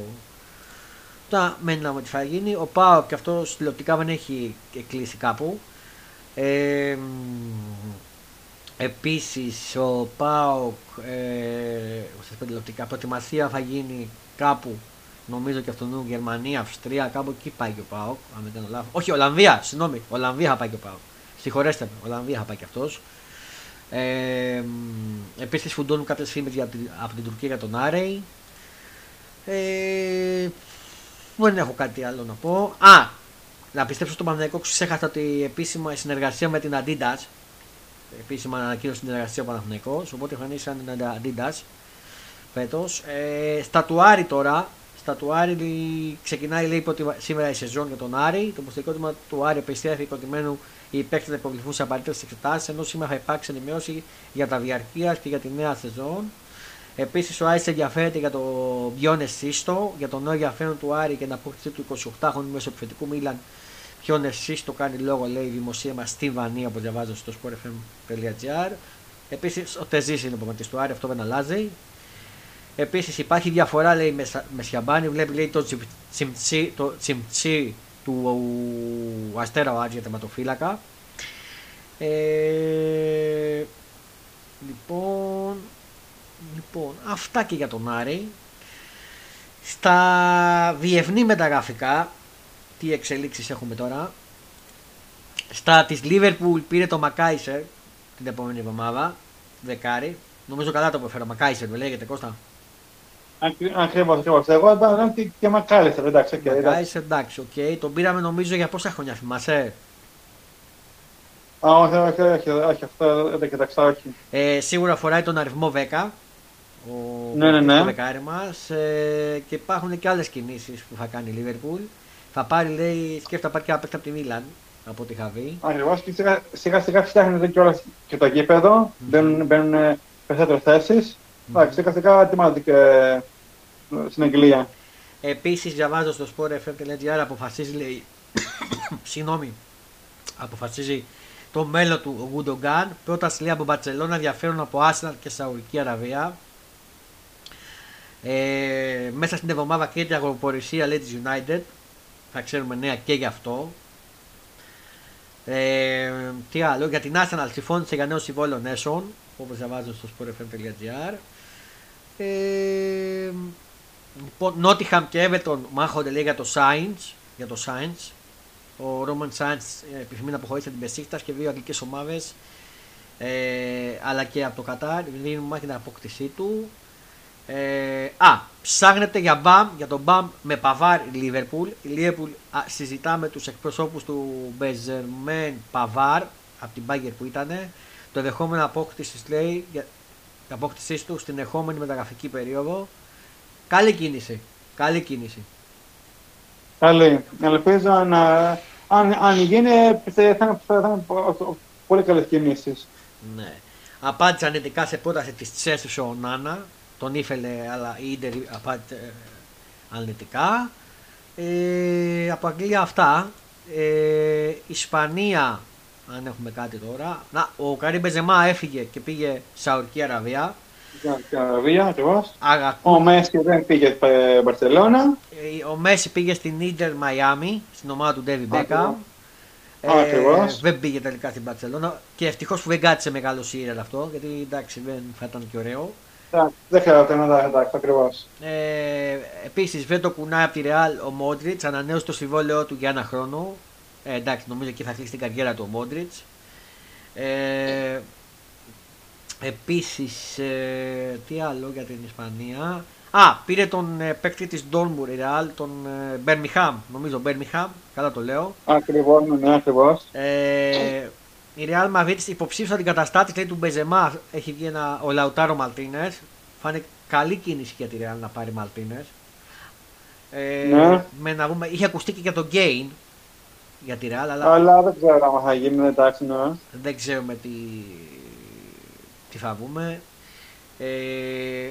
Τα μένει να δούμε τι θα γίνει. Ο ΠΑΟΚ και αυτός τηλεοπτικά δεν έχει κλείσει κάπου. Ε, Επίσης ο ΠΑΟΚ ε, σας πω τηλεοπτικά προετοιμασία θα γίνει κάπου νομίζω και αυτόν Γερμανία, Αυστρία, κάπου εκεί πάει και ο ΠΑΟΚ. Αν δεν κάνω λάθος. Όχι, Ολλανδία, συγγνώμη, Ολλανδία θα πάει και ο ΠΑΟΚ. Συγχωρέστε με, Ολλανδία θα πάει και αυτός. Ε, επίσης φουντώνουν κάποιες φήμες για την- από την Τουρκία για τον Άρεϊ. Ε, δεν έχω κάτι άλλο να πω. Α, να πιστέψω στον Παναγενικό ξέχασα ότι επίσημα η συνεργασία με την Adidas επίσημα ανακοίνωσε την συνεργασία ο Παναθηναϊκός οπότε εμφανίσαν την Adidas φέτος ε, στα του Άρη τώρα στα του Άρη ξεκινάει λέει ότι σήμερα η σεζόν για τον Άρη το προστατικό του Άρη επιστρέφει προκειμένου οι παίκτες να υποβληθούν σε απαραίτητες εξετάσεις ενώ σήμερα θα υπάρξει ενημέρωση για τα διαρκείας και για τη νέα σεζόν Επίσης, ο Άρης ενδιαφέρεται για το Μπιόνε Σύστο, για τον νέο ενδιαφέρον του Άρη και την απόκτηση του 28χρονου μέσω επιθετικού Μίλαν. Ποιον Σύστο κάνει λόγο, λέει η δημοσίευμα στη Βανία, που διαβάζω στο sportfm.gr. Επίσης, ο Τεζής είναι ο προπονητής του Άρη, αυτό δεν αλλάζει. Επίσης, υπάρχει διαφορά, λέει με, Σα- με Σιαμπάνη, βλέπει λέει, το, τσιμ- τσιμτσί, το τσιμτσί του Αστέρα ο Άρης για τερματοφύλακα. Ε, λοιπόν, Λοιπόν, αυτά και για τον Άρη. Στα διεθνή μεταγραφικά, τι εξελίξεις έχουμε τώρα. Στα της Liverpool πήρε το Μακάλιστερ την επόμενη εβδομάδα, δεκάρι. Νομίζω καλά το προφέρω. Μακάλιστερ, με λέγεται Κώστα. Ακριβώ, ακριβώ. Εγώ είπα και, και Μακάλιστερ, εντάξει. Okay, Μακάλιστερ, εντάξει, OK. Okay. Τον πήραμε νομίζω για πόσα χρόνια θυμάσαι; Α, όχι, όχι, όχι, όχι, αυτό δεν κοίταξα, όχι. Ε, σίγουρα φοράει τον αριθμό 10. Ο ναι, ναι, ναι. δεκάρι μας, ε, και υπάρχουν και άλλες κινήσεις που θα κάνει η Λίβερπουλ. Θα πάρει, λέει, σκέφτεται να πάρει και ένα από τη Μίλαν από ό,τι είχα δει. Ακριβώς και σιγά σιγά, σιγά φτιάχνεται και, όλα, και το γήπεδο. Mm-hmm. Μπαίνουν, μπαίνουν περισσότερες θέσεις. Εντάξει, σιγά σιγά ετοιμάζεται και στην Αγγλία. Επίσης, διαβάζω στο sportfm.gr αποφασίζει, λέει. Συγγνώμη. Αποφασίζει το μέλλον του ο Γκουντογκάν. Πρόταση λέει από Μπαρσελόνα ενδιαφέρον από Arsenal και Σαουδική Αραβία. Ε, μέσα στην εβδομάδα και η αγροπορησία λέει της United. Θα ξέρουμε νέα και γι' αυτό. Ε, τι άλλο, για την Arsenal συμφώνησε για νέο συμβόλαιο Νέσον, όπως διαβάζω στο sportfm.gr. Ε, Νότιχαμ και Everton μάχονται λέει για το Sainz, για το Sainz. Ο Ρόμαν Σάιντ επιθυμεί να αποχωρήσει από την Πεσίκτα και δύο αγγλικές ομάδες. Ε, αλλά και από το Κατάρ δίνουν μάχη την απόκτησή του. Ε, α, ψάχνεται για μπαμ, για τον μπαμ με παβάρ Λίβερπουλ. Η Λίβερπουλ συζητά με τους εκπροσώπους του Μπεζερμέν Παβάρ από την Μπάγκερ που ήταν. Το ενδεχόμενο απόκτησης λέει, για απόκτησής του στην ερχόμενη μεταγραφική περίοδο. Καλή κίνηση. Καλή κίνηση. Καλή. Ελπίζω να. Αν, αν γίνει, θα είναι, θα είναι πολύ καλές κινήσεις. Ναι. Απάντησε αρνητικά σε πρόταση της Τσέσου ο Νάνα. Τον ήθελε, αλλά η Ιντερ απάντησε αρνητικά. Ε, από Αγγλία αυτά. Ε, Ισπανία, αν έχουμε κάτι τώρα. Να, ο Καρύμπε Μπεζεμά έφυγε και πήγε Σαουρική Αραβία. Στην Αραβία, ακριβώς. Ο Μέση δεν πήγε στην Μπαρσελόνα. Ε, ο Μέση πήγε στην Ιντερ Μαϊάμι, στην ομάδα του Ντέβι Μπέκα. Ε, δεν πήγε τελικά στην Μπαρσελόνα και ευτυχώς που δεν κάτσε μεγάλο σύρελ αυτό, γιατί εντάξει δεν θα ήταν και ωραίο. Δεν χρειάζεται να τα εντάξει, ακριβώς. Ε, Επίσης, δεν το κουνάει από τη Ρεάλ ο Μόντριτς, ανανέωσε το συμβόλαιό του για ένα χρόνο. Ε, εντάξει, νομίζω εκεί θα κλείσει την καριέρα του ο Μόντριτς. Ε, Επίσης, ε, τι άλλο για την Ισπανία. Α, πήρε τον ε, παίκτη της Ντόρμπουρ, η Ρεάλ, τον ε, Μπέρμιχαμ. Νομίζω Μπέρμιχαμ, καλά το λέω. Ακριβώς, ναι, ναι ακριβώς. Ε, η Ρεάλ Μαδρίτη υποψήφισε την καταστάτη λέει, του Μπεζεμά. Έχει βγει ένα, ο Λαουτάρο Μαλτίνες. Φάνε καλή κίνηση για τη Ρεάλ να πάρει Μαλτίνες. Ε, ναι. με να δούμε, είχε ακουστεί και για τον Γκέιν για τη Ρεάλ, αλλά... αλλά δεν ξέρω αν θα γίνει εντάξει, ναι. Δεν ξέρουμε τι, τι θα βγούμε. Ε,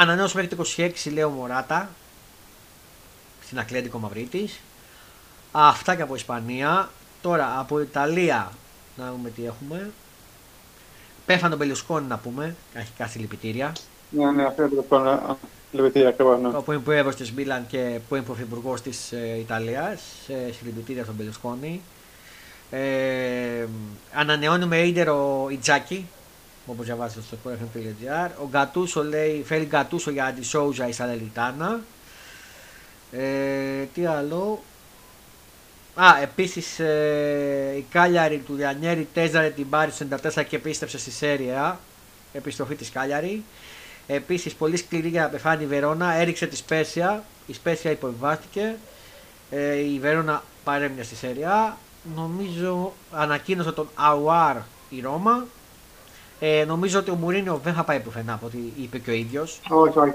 ανανέωσε μέχρι το 26 λέω Μοράτα στην Ατλέτικο Μαδρίτης. Αυτά και από Ισπανία. Τώρα από Ιταλία να δούμε τι έχουμε. Πέθανε τον Μπερλουσκόνι να πούμε. Έχει κάνει συλληπιτήρια. Ναι, ναι, αυτό είναι το Συλληπιτήρια ακριβώς. Ναι. Που είναι πρόεδρο της Μίλαν και που είναι πρωθυπουργός της ε, Ιταλίας. Ε, συλληπιτήρια στον Μπερλουσκόνι. Ε, ανανεώνουμε ίντερο Ιτζάκη όπως διαβάζετε στο sportfm.gr. Ο Γκατούσο λέει, φέρει Γκατούσο για αντισόουζα η Σαλεριτάνα. Ε, τι άλλο; Α, επίσης ε, η Κάλιαρη του Διανιέρη τέζαρε την πάρει 94 και επίστρεψε στη Σέρια. Επιστροφή της Κάλιαρη. Επίσης πολύ σκληρή για να πεθάνει η Βερόνα. Έριξε τη Σπέσια. Η Σπέσια υποβιβάστηκε. Ε, η Βερόνα παρέμεινε στη Σέρια. Νομίζω ανακοίνωσε τον Αουάρ η Ρώμα ε, νομίζω ότι ο Μουρίνιο δεν θα πάει πουθενά από ό,τι είπε και ο ίδιος. Όχι, όχι,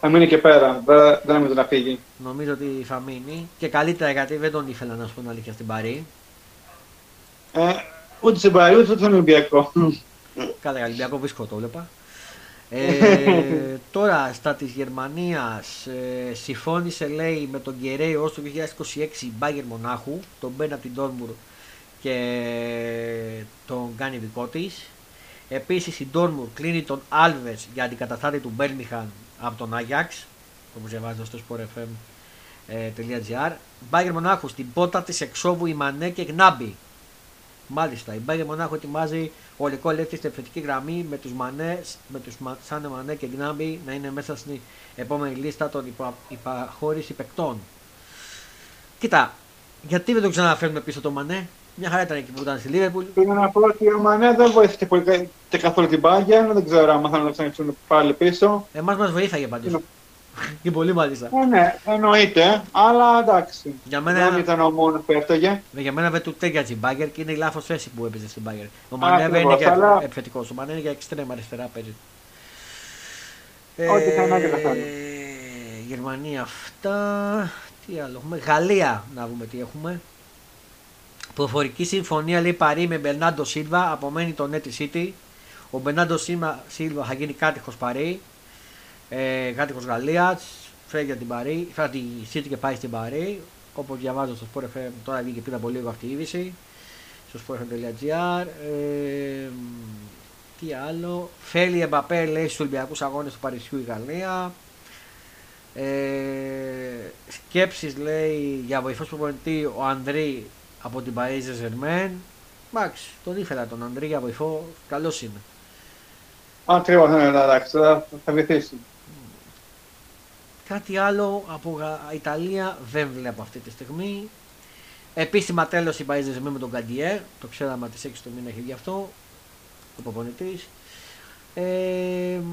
θα μείνει, θα μείνει και πέρα. Δεν, δεν νομίζω να φύγει. Νομίζω ότι θα μείνει. Και καλύτερα γιατί δεν τον ήθελα να σου πω αλήθεια στην Παρή. Ε, ούτε στην Παρή, ούτε στον Ολυμπιακό. Καλά, Ολυμπιακό βρίσκω το βλέπα. Ε, τώρα στα της Γερμανίας ε, συμφώνησε λέει με τον Γκερέι ως το 2026 η Μπάγκερ Μονάχου τον μπαίνει από την Τόρμπουρ και τον κάνει δικό της Επίσης η Ντόρμουρ κλείνει τον Άλβες για αντικαταστάτη του Μπέρμιχαν από τον Άγιαξ, όπως διαβάζετε στο sportfm.gr. Μπάγκερ Μονάχου στην πότα της εξόβου η Μανέ και Γνάμπι. Μάλιστα, η Μπάγκερ Μονάχου ετοιμάζει ολικό ελεύθερη στην επιθετική γραμμή με τους Μανέ, με τους Σάνε Μανέ και Γνάμπι να είναι μέσα στην επόμενη λίστα των υπα, υπαχώρηση παικτών. Κοίτα, γιατί δεν το ξαναφέρουμε πίσω το Μανέ, Μια χαρά ήταν εκεί που ήταν στη Λίβερπουλ. Πήγα να πω ότι ο Μανέ δεν βοήθησε πολύ κα- και καθόλου την Bayern. Δεν ξέρω αν θα να το ξαναρχίσουν πάλι πίσω. Εμάς μας βοήθαγε πάντως. Είναι- Και πολύ μάλιστα. Ε, ναι, εννοείται, αλλά εντάξει. Για μένα- Δεν ήταν ο μόνος που έφταιγε. Για μένα δεν του τέριαζε η Μπάγκερ και είναι η λάθος θέση που έπαιζε στην Μπάγκερ. Ο Μανέβε είναι ακριβώς, για αλλά- επιθετικός. Ο Μανέ είναι για εξτρέμα αριστερά παίζει. Ό,τι θα ανάγκη θα κάνει. Ε, Γερμανία αυτά. Τι άλλο έχουμε; Γαλλία να δούμε τι έχουμε. Προφορική συμφωνία λέει Παρή με Μπερνάντο Σίλβα. Απομένει το Νέτι City. Ο Μπερνάντο Σίλβα Σίλβα θα γίνει κάτοικος Παρή. Ε, κάτοικος Γαλλίας. Φέρει για την Παρή. Φέρει τη City και πάει στην Παρή. Όπως διαβάζω στο Sport FM, τώρα βγήκε πριν από λίγο αυτή η είδηση. Στο sportfm.gr. Ε, τι άλλο. Φέλη Εμπαπέ λέει στους Ολυμπιακούς Αγώνες του Παρισιού η Γαλλία. Ε, σκέψεις λέει για βοηθός προπονητή ο Ανδρή από την Paris Ζερμέν. Εντάξει, τον ήθελα τον Ανδρή για βοηθό, καλός είναι. Ακριβώ, ναι, ναι, εντάξει, θα, θα βοηθήσει. Κάτι άλλο από Γα- Ιταλία δεν βλέπω αυτή τη στιγμή. Επίσημα τέλος η Paris Ζερμέν με τον Καντιέ, το ξέραμε τις 6 του μήνα έχει βγει αυτό, ο προπονητής. Ε, μ,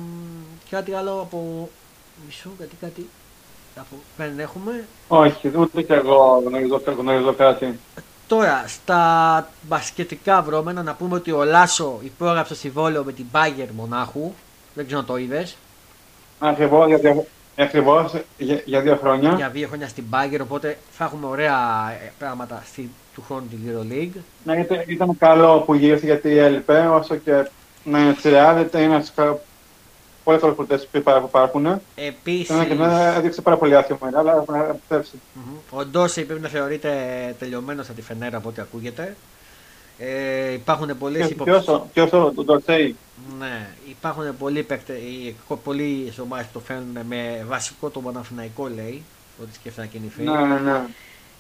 κάτι άλλο από μισό, κάτι, κάτι, από, δεν έχουμε. Όχι, ούτε κι εγώ γνωρίζω, γνωρίζω κάτι. Τώρα, στα μπασκετικά βρώμενα να πούμε ότι ο Λάσο υπόγραψε συμβόλαιο με την Bayern Μονάχου. Δεν ξέρω αν το είδες. Ακριβώς για, δύο- ακριβώς, για, για δύο χρόνια. Για δύο χρόνια στην Bayern. Οπότε θα έχουμε ωραία ε, πράγματα στη, του χρόνου την EuroLeague. Ναι, ήταν, ήταν καλό που γύρισε γιατί έλειπε, όσο και να είναι στη Real, ήταν ένα πολύ καλό πολιτέ που υπάρχουν. Επίσης, Ένα και ένα έδειξε πάρα πολύ άθλημα, αλλά έχουν επιστρέψει. ο Ντόση πρέπει να θεωρείται τελειωμένος από τη Φενέρα από ό,τι ακούγεται. Ε, υπάρχουν πολλές Και όσο, και όσο τον Ντορσέη. Ναι, υπάρχουν πολλοί, παίκτε, οι- πολλοί ομάδες που το φέρνουν με βασικό το Παναθηναϊκό λέει. Ότι σκέφτεται να κινηθεί. Ναι, ναι, ναι.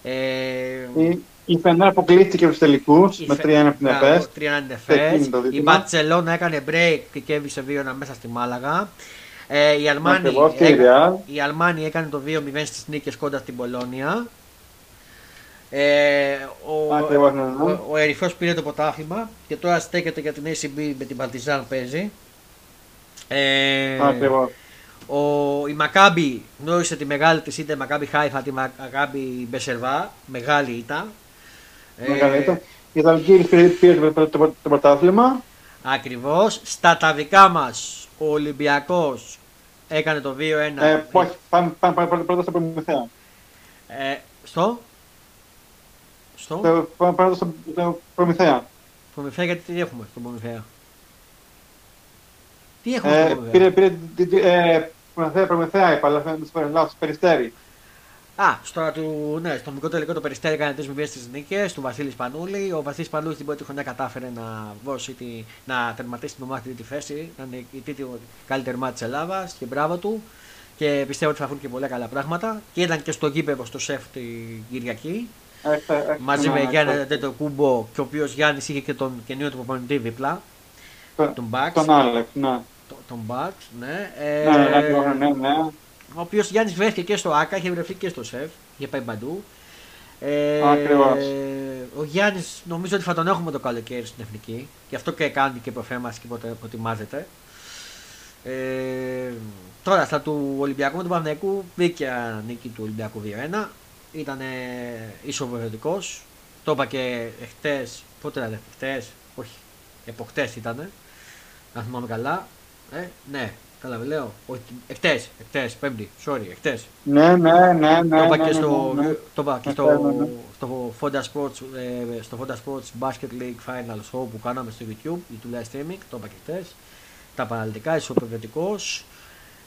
Ε, Η, η Φενέρα αποκλείστηκε στους τελικούς η με Φε- 3-1 από την Μπράβο, ΕΠΕΣ. 3-1 την Σε εκείνη ΕΦΕΣ. το Η δίπλα. Μπαρτσελώνα έκανε break και κέβησε 2-1 μέσα στη Μάλαγα. Ε, η, Αλμάνη, Ακριβώς, και η έκα- Real. η Αλμάνη έκανε το 2-0 στις νίκες κοντά στην Πολώνια. Ε, ο, Ακριβώς, ναι, ναι. ο, ο Ερυθρός πήρε το πρωτάθλημα και τώρα στέκεται για την ACB με την Παρτιζάν παίζει. Ε, Ακριβώς. ο, η Μακάμπη γνώρισε τη μεγάλη της ήττα, η Μακάμπη Χάιφα, τη Μακάμπη Μπεσερβά, μεγάλη ήττα. Ε, Μεγάλη ήταν. Η Ιταλική πήρε πήρε το- το- το το πρωτάθλημα. Ακριβώς. Στα τα δικά μας, ο Ολυμπιακός έκανε το 2-1. Ε, όχι, πάμε, πάμε, πάμε πρώτα- πρώτα στο Προμηθέα. Ε, στο; Στο; Το- Πάμε πρώτα στο στο Προμηθέα. Προμηθέα, γιατί τι έχουμε στον Προμηθέα. Τι έχουμε Ε, στον Προμηθέα. πήρε, πήρε, την- την- ε, Προμηθέα, Προμηθέα, είπα, αλλά φαίνεται στο λάθος, Περιστέρι. Α, στο, του, ναι, στο μικρό τελικό το Περιστέρι έκανε τρεις μηδέ στις νίκες του Βασίλης Πανούλη. Ο Βασίλης Πανούλης την πρώτη χρονιά κατάφερε να, δώσει τη, να τερματίσει την ομάδα στην τρίτη θέση. Να είναι η τρίτη καλύτερη ομάδα της Ελλάδας και μπράβο του. Και πιστεύω ότι θα βγουν και πολλά καλά πράγματα. Και ήταν και στο γήπεδο στο σεφ την Κυριακή. Έχετε- έχετε μαζί με ένα- Γιάννη Τέτο Κούμπο και ο οποίος Γιάννης είχε και τον καινούριο του προπονητή δίπλα. τον- Τον Μπαξ. Τον Άλεξ, ναι. Τον, τον Μπαξ, ναι. Ναι, ναι, Ε, ναι, ναι, ναι. Ο οποίος Γιάννης βρέθηκε και στο ΑΚΑ, είχε βρεθεί και στο ΣΕΦ, είχε πάει παντού. Ε, Ακριβώς. Ο Γιάννης νομίζω ότι θα τον έχουμε το καλοκαίρι στην εθνική. Γι' αυτό και κάνει και προφέμαση και προτε- προετοιμάζεται. Ε, τώρα στα του Ολυμπιακού με τον Παναγιακού βγήκε νίκη του Ολυμπιακού 2-1. Ήταν ισοβεβαιωτικός. Το είπα και εχθές. Πότε ήταν, εχθές, όχι, εποχτές ήταν. Αν θυμάμαι καλά. Ε, ναι, καλά δεν λέω. Όχι, εχθές, εχθές, πέμπτη, sorry, εχθές. Ναι, ναι, ναι, ναι. το είπα ναι, και ναι, στο, ναι, ναι. το είπα και Ναι, στο, ναι, ναι. στο Fonda Sports, ε, στο Fonda Sports Basket League Final Show που κάναμε στο YouTube ή του live streaming, το είπα και χθες. Τα παραλυτικά, ισοπρεβετικός.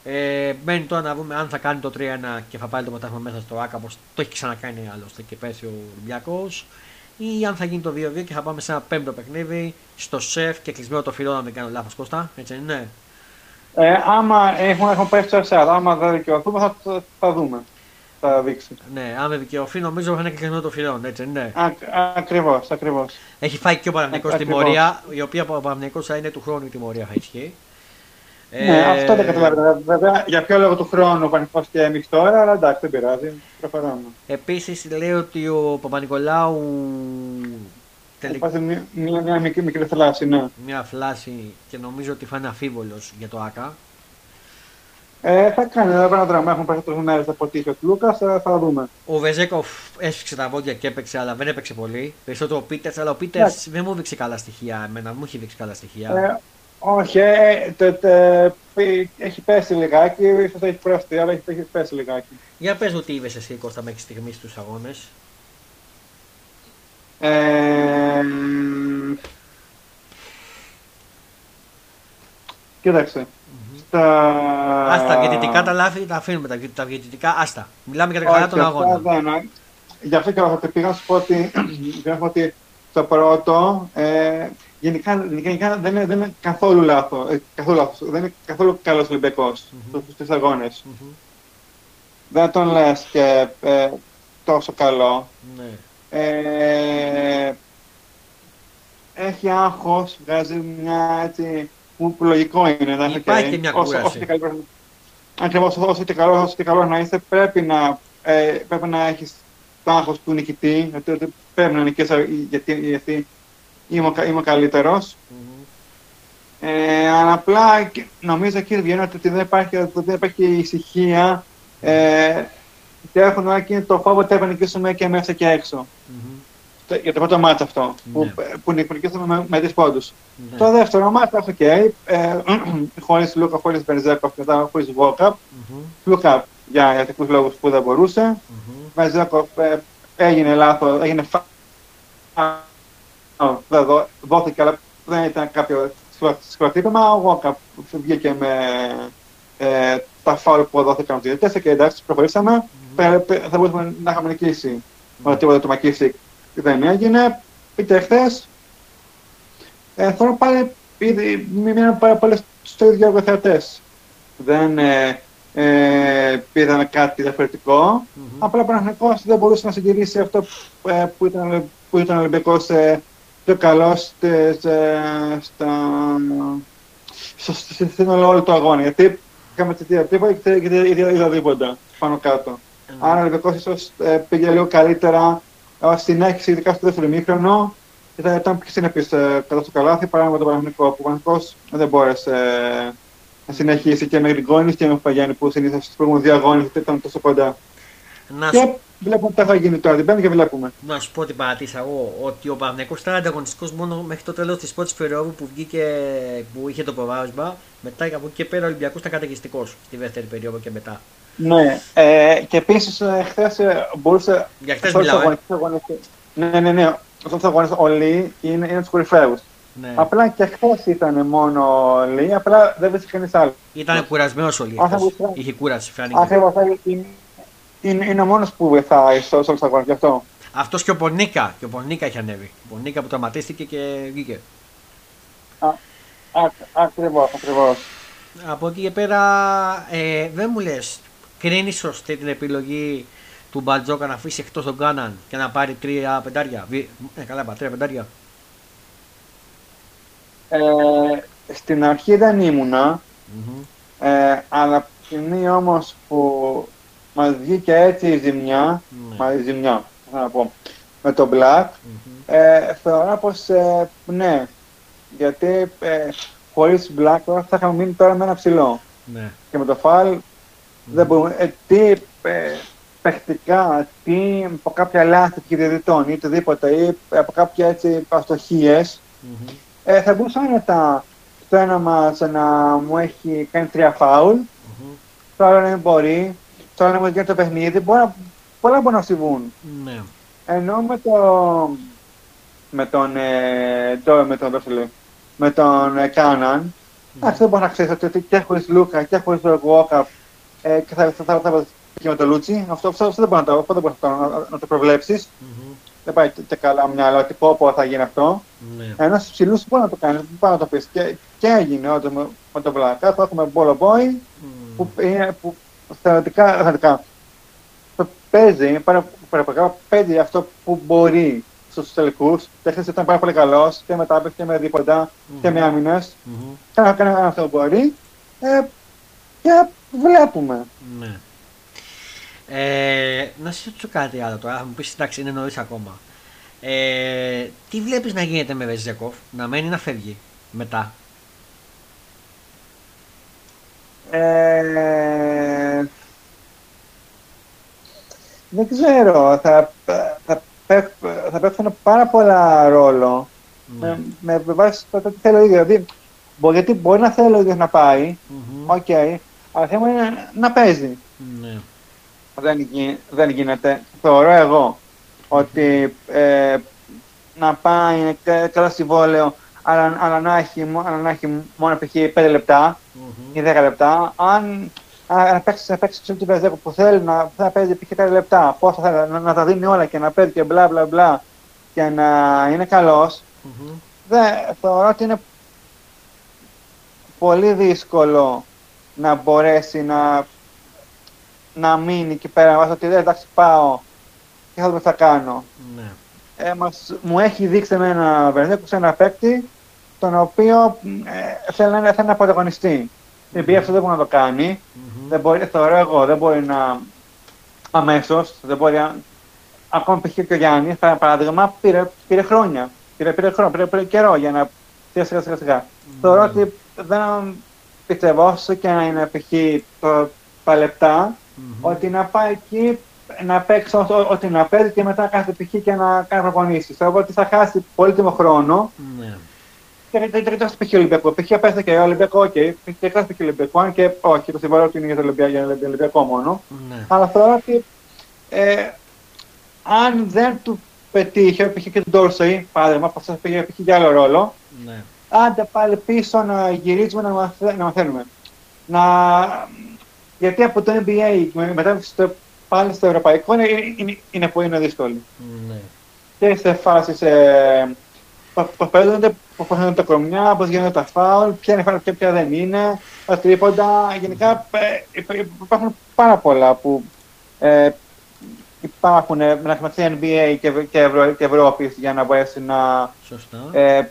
Ε, μένει τώρα να δούμε αν θα κάνει το 3-1 και θα πάρει το πρωτάθλημα μέσα στο ΆΚΑ, όπως το έχει ξανακάνει άλλωστε και πέσει ο Ολυμπιακός ή αν θα γίνει το 2-2 και θα πάμε σε ένα πέμπτο παιχνίδι στο σεφ και κλεισμένο το φιλό, αν δεν κάνω λάθος Κώστα, έτσι δεν είναι; Ε, άμα έχουν, έχουν πέσει στο εσένα, άμα δεν δικαιωθούμε θα, θα, θα δούμε. Θα δείξει. Ναι, αν με δικαιωθεί, νομίζω θα είναι και κλεισμένο το φιλό, έτσι δεν είναι. Α, ακριβώς, ακριβώς. Έχει φάει και ο Παναγενικό Α, τιμωρία, η οποία ο Παναγενικό θα είναι του χρόνου η τιμωρία θα ισχύει. Ναι, Ε, αυτό δεν καταλαβαίνω. Βέβαια, για ποιο λόγο του χρόνου ο Πανικός και εμείς τώρα, αλλά εντάξει, δεν πειράζει. Προχωράμε. Επίσης λέει ότι ο Παπα-Νικολάου τελικά Υπάρχει μια, μια, μια μικρή, μικρή θλάση, ναι. μια φλάση και νομίζω ότι θα είναι αφίβολος για το ΑΚΑ. Ε, θα κάνει ένα ένα δράμα. Έχουμε πάρει τρει μέρες από τύχη ο Λούκας, θα, θα δούμε. Ο Βεζέκοφ έσφιξε τα βόδια και έπαιξε, αλλά δεν έπαιξε πολύ. Περισσότερο ο Πίτερς, αλλά ο Πίτερς Εντάξει. δεν μου δείξε καλά στοιχεία. Εμένα μου έχει δείξει καλά στοιχεία. Ε, όχι, ε, τε, τε, πι- έχει πέσει λιγάκι, ίσως έχει κουραστεί, αλλά έχει, έχει πέσει λιγάκι. Για πες μου τι είδες εσύ Κώστα μέχρι στιγμής στους αγώνες. Ε, κοίταξε. Στα... Άστα, τα διαιτητικά τα λάθη τα αφήνουμε. Τα, τα διαιτητικά, άστα. Μιλάμε για τα καλά Όχι, των αυτά αγώνα. δεν- Γι' αυτό και θα πήγα να σου πω ότι, πήγα να σου πω ότι το πρώτο ε, γενικά, γενικά δεν, είναι, δεν είναι καθόλου λάθος. Ε, καθόλου λάθος. Δεν είναι καθόλου καλός Ολυμπιακός Μμμ. στους αγώνες. Μμμ. Δεν τον λες και ε, τόσο καλό. Ναι. Ε, έχει άγχος, βγάζει μια έτσι που που λογικό είναι. να είναι Υπάρχει οκ. και μια Όσο- κούραση. όσο και καλό- Ακριβώς, όσο και καλό, όσο και καλός να είσαι, πρέπει να, ε, πρέπει να έχεις το άγχος του νικητή, γιατί ότι πρέπει να νικήσω γιατί, γιατί είμαι, ο κα- είμαι ο καλύτερος. Μμμ. Ε, αλλά απλά και- νομίζω εκεί βγαίνει ότι δεν υπάρχει, ότι δεν υπάρχει ησυχία ε, και έχουν όλα εκείνο το φόβο ότι πρέπει να νικήσουμε και μέσα και έξω. Μμμ. Το- Για το πρώτο ματς αυτό, που, Ναι. που νικήσαμε με, με τρεις πόντους. Ναι. Το δεύτερο μάτς, οκ, ε, χωρίς Λούκα, χωρίς Μπερζέκοφ και μετά χωρίς Βόκαπ. Μμμ. Λούκα για ηθικούς λόγους που δεν μπορούσε. Μμμ. Μπερζέκοφ ε, έγινε λάθος, έγινε φα... Α, δεν δώ- δόθηκε, αλλά δεν ήταν κάποιο σκορτύπημα. Ο Βόκαπ βγήκε με ε, τα φάουλ που δόθηκαν από τους διαιτητές και εντάξει, προχωρήσαμε. Ε, ε, θα μπορούσαμε να είχαμε νικήσει. Αλλά τίποτα του Μακίσικ δεν έγινε. Είτε χθες. Ε, θέλω πάλι ήδη μείναν πάρα πολλές στο ίδιο οι θεατές. Δεν ε, ε, πήραν κάτι διαφορετικό. Μμμ. Απλά ο Παναγενικό δεν μπορούσε να συγκυρίσει αυτό που, ε, που ήταν, που ήταν ο Ολυμπιακός ε, πιο καλός στα. στο στο σύνολο όλο του αγώνα. Γιατί είχαμε τη τίποτα και είδα- είδα τίποτα πάνω κάτω. Άρα ο Ολυμπιακός ίσως ε, πήγε λίγο καλύτερα ε, συνέχιση, ειδικά στο δεύτερο ημίχρονο. Ήταν, ήταν πιο συνεπής ε, κατά στο καλάθι παρά με τον Παναγενικό. Ο Παναγενικός δεν μπόρεσε ε, να συνεχίσει και με Γρηγόνης και με Παγιάννη που συνήθως στους προηγούμενους δύο αγώνες ήταν τόσο κοντά. Να σου, Και βλέπουμε τι θα γίνει τώρα. Την πέμπτη και βλέπουμε. να σου πω τι παρατήρησα εγώ. Ότι ο Παναγενικός ήταν ανταγωνιστικός μόνο μέχρι το τέλος της πρώτης περίοδου που βγήκε, που είχε το προβάδισμα. Μετά από εκεί και πέρα ο Ολυμπιακός ήταν καταιγιστικός στη δεύτερη περίοδο και μετά. Ναι, ε, και επίσης ε, χθες ε, μπορούσε... Για χθες σε όλους τους μιλάω, ε. αγώνες- αγώνες- Ναι, ναι, ναι. Σε όλους τους αγώνες ο Λί είναι, είναι τους κορυφαίους. Ναι. Απλά και χθες ήταν μόνο ο Λί, απλά δεν βρίσκει κανείς άλλο. Ήταν κουρασμένος ο Α, θα Λίχτος. βοηθάει. Είχε κούραση, φάνηκε. Ακριβώς, είναι, είναι, είναι ο μόνος που βοηθάει σε όλους τους αγώνες γι' αυτό. Αυτός και ο Πονίκα. Και ο Πονίκα είχε ανέβει. Ο Πονίκα που τραυματίστηκε και βγήκε. Α, α, ακριβώς, ακριβώς. Από εκεί και πέρα ε, δεν μου λες κρίνεις σωστή την επιλογή του Μπαλτζόκα να αφήσει εκτός τον Κάναν και να πάρει τρία πεντάρια; Βι- Ε, καλά είπα, τρία πεντάρια. Ε, στην αρχή δεν ήμουνα, Μμμ. ε, αλλά από τη στιγμή όμως που μας βγήκε έτσι η ζημιά, Ναι. μα η ζημιά, θα να πω, με τον Black, Μμμ. ε, θεωρώ πως ε, ναι, γιατί ε, χωρίς Black τώρα θα είχαμε μείνει τώρα με ένα ψηλό. Ναι. Και με το Φαλ δεν μπορούμε. Ε, τι ε, παιχτικά, τι από κάποια λάθη διαιτητών ή οτιδήποτε, ή από κάποια έτσι αστοχίες, Μμμ. ε, θα μπορούσα άνετα στο ένα μας να μου έχει κάνει τρία φάουλ, Μμμ. στο άλλο να μην μπορεί, στο άλλο να μου έχει κάνει το παιχνίδι, μπορεί, να- πολλά μπορούν να συμβούν. Ναι. Ενώ με, το, με τον, ε, το, με τον, πώς το λέω, με τον ε, Κάναν, εντάξει, δεν μπορεί να ξέρει ότι και χωρίς Λούκα και χωρίς τον Walkup ε, και θα, θα, θα, θα, και με τον Λούτσι, αυτό, αυτό, αυτό δεν μπορεί να το, αυτό δεν μπορείς να, το- να, να το προβλέψεις. Μμμ. Δεν πάει και, και καλά μυαλό ότι πω πω θα γίνει αυτό. Ναι. Ενώ στους ψηλούς μπορεί να το κάνεις, μπορεί να το πεις. Και, και έγινε όντως με, με τον Βλάκα, θα έχουμε Bolo Boy, Μμμ. που, είναι, που θεωρητικά, θεωρητικά το παίζει, είναι πάρα, πάρα, παίζει αυτό που μπορεί στους τελικούς. Και χθες ήταν πάρα πολύ καλός και με τάπες και με δίποτα και με άμυνες. Μμμ. Κάνει κάνει αυτό που μπορεί. Ε, και βλέπουμε. Ναι. Ε, να σου ρωτήσω κάτι άλλο τώρα, θα μου πεις εντάξει είναι νωρίς ακόμα. Ε, τι βλέπεις να γίνεται με Βεζέκοφ, να μένει να φεύγει μετά; Ε, δεν ξέρω. Θα, θα, θα παίξουν πάρα πολλά ρόλο. Ναι. Με, με βάση το τι θέλει ο ίδιος. Δηλαδή, μπο- γιατί μπορεί να θέλει ο ίδιος να πάει, Μμμ. οκ, αλλά θέμα είναι να παίζει. Ναι. Δεν, γι- δεν γίνεται. Θεωρώ εγώ ότι ε, να πάει είναι κα- καλό συμβόλαιο, αλλά, αλλά, να έχει, μο- αλλά να έχει μόνο π.χ. 5 λεπτά Μμμ. ή 10 λεπτά. Αν αν να παίξεις, να παίξεις σε του Βεζέκο που θέλει να, να παίζει π.χ. 5 λεπτά, πώς θα θέλει, να, να τα δίνει όλα και να παίζει και μπλα μπλα μπλα και να είναι καλός, Μμμ. δεν, θεωρώ ότι είναι πολύ δύσκολο να μπορέσει να, να μείνει εκεί πέρα. Βάζει ότι «Ε, εντάξει πάω και θα δούμε τι θα κάνω. Ναι. Ε, μας, μου έχει δείξει εμένα Βερνέκο σε ένα παίκτη τον οποίο ε, θέλει να είναι θέλει να πρωταγωνιστεί. Η οποία αυτό δεν μπορεί να το κάνει. Μμμ. Δεν μπορεί, θεωρώ εγώ, δεν μπορεί να αμέσως, δεν μπορεί να. Ακόμα π.χ. και ο Γιάννης, παρά- παράδειγμα, πήρε, πήρε χρόνια. Πήρε, πήρε χρόνο, πήρε, πήρε καιρό για να. Σιγά σιγά σιγά. σιγά. Θεωρώ ότι δεν πιστεύω όσο και να είναι π.χ. το- τα λεπτά, Μμμ. ότι να πάει εκεί να παίξει ό- ό- ό,τι να παίζει και μετά να κάθεται π.χ. και να κάνει προπονήσεις. Θεωρώ ότι θα χάσει πολύτιμο χρόνο Ναι. και δεν δεν εκτός π.χ. Ολυμπιακό. Π.χ. πέστε και Ολυμπιακό, οκ. Και εκτός π.χ. Ολυμπιακό, αν και όχι, το συμβόλαιο του είναι για το Ολυμπιακό, για το Ολυμπιακό μόνο. Ναι. Αλλά θεωρώ ότι ε, αν δεν του πετύχει, π.χ. και τον Ντόρσεϊ, παράδειγμα, που αυτό πήγε π.χ. για άλλο ρόλο, Ναι. άντε πάλι πίσω να γυρίζουμε να, μαθε, να μαθαίνουμε. Να... Γιατί από το NBA με- μετά στο, πάλι στο ευρωπαϊκό είναι, είναι, είναι πολύ είναι δύσκολο. Ναι. Και σε φάσεις ε, πώ παίζονται, πώ παίζονται τα κορμιά, πώς γίνονται τα φάουλ, ποια είναι η φάουλ και ποια δεν είναι, τα τρίποντα. Γενικά ε, υπ- υπάρχουν πάρα πολλά που ε, υπάρχουν ε, μεταξύ NBA και, Ευ- και, Ευρω, και Ευρώπη για να μπορέσει να Σωστά. ε,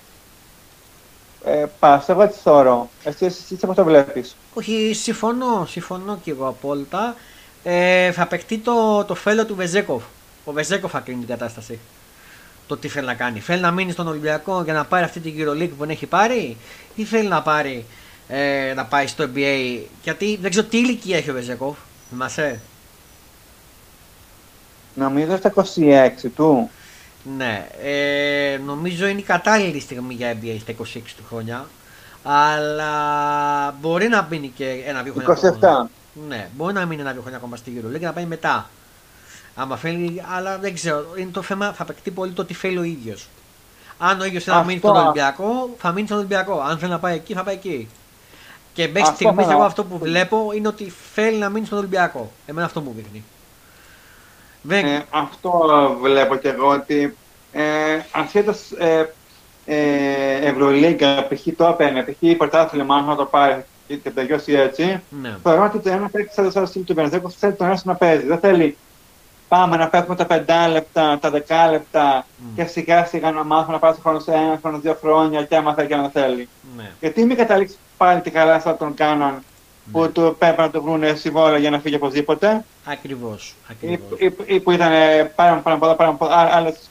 ε, πας. Εγώ έτσι θεωρώ. Εσύ, εσύ, εσύ πώς το βλέπεις; Όχι, συμφωνώ, συμφωνώ και εγώ απόλυτα. Ε, θα παιχτεί το, το φέλο του Βεζέκοφ. Ο Βεζέκοφ θα κρίνει την κατάσταση. Το τι θέλει να κάνει. Θέλει να μείνει στον Ολυμπιακό για να πάρει αυτή την EuroLeague που δεν έχει πάρει, ή θέλει να πάρει ε, να πάει στο NBA. Γιατί δεν ξέρω τι ηλικία έχει ο Βεζέκοφ. Θυμάσαι; Νομίζω στα 26 του. Ναι, ε, νομίζω είναι η κατάλληλη στιγμή για NBA στα 26 του χρόνια. Αλλά μπορεί να μείνει και ένα-δύο χρόνια ακόμα. 27. Ναι, μπορεί να μείνει ένα-δύο χρόνια ακόμα στη EuroLeague και να πάει μετά. Άμα θέλει, αλλά δεν ξέρω. Είναι το θέμα, θα παιχτεί πολύ το τι θέλει ο ίδιος. Αν ο ίδιος θέλει να μείνει Αυτό. στον Ολυμπιακό, θα μείνει στον Ολυμπιακό. Αν θέλει να πάει εκεί, θα πάει εκεί. Και μέχρι Αυτό στιγμής, θα- εγώ αυτό που βλέπω είναι ότι θέλει να μείνει στον Ολυμπιακό. Εμένα αυτό μου δείχνει. Δεν... Ε, αυτό βλέπω και εγώ ότι ε, ασχέτως ε, ε, Ευρωλίγκα, π.χ. το έπαιρνε, π.χ. πρωτάθλημα, αν θα το πάρει και και τελειώσει έτσι, ναι. θεωρώ ότι το ένα παίκτη σαν το στυλ του Βενεζέκο θέλει τον ένα να παίζει. Δεν θέλει πάμε να παίξουμε τα 5 λεπτά, τα 10 λεπτά Μμ. και σιγά σιγά να μάθουμε να πάρει χρόνο σε ένα χρόνο, δύο χρόνια και άμα θέλει και αν θέλει. ναι. Γιατί μην καταλήξει πάλι τη καλά σαν τον κάναν Ναι. που του πρέπει να του βρουν συμβόλαιο για να φύγει οπωσδήποτε. Ακριβώς. ή, Ακριβώς. ή, ή που ήταν ε, πάρα πάρα πολλά, πάρα πολλά άλλες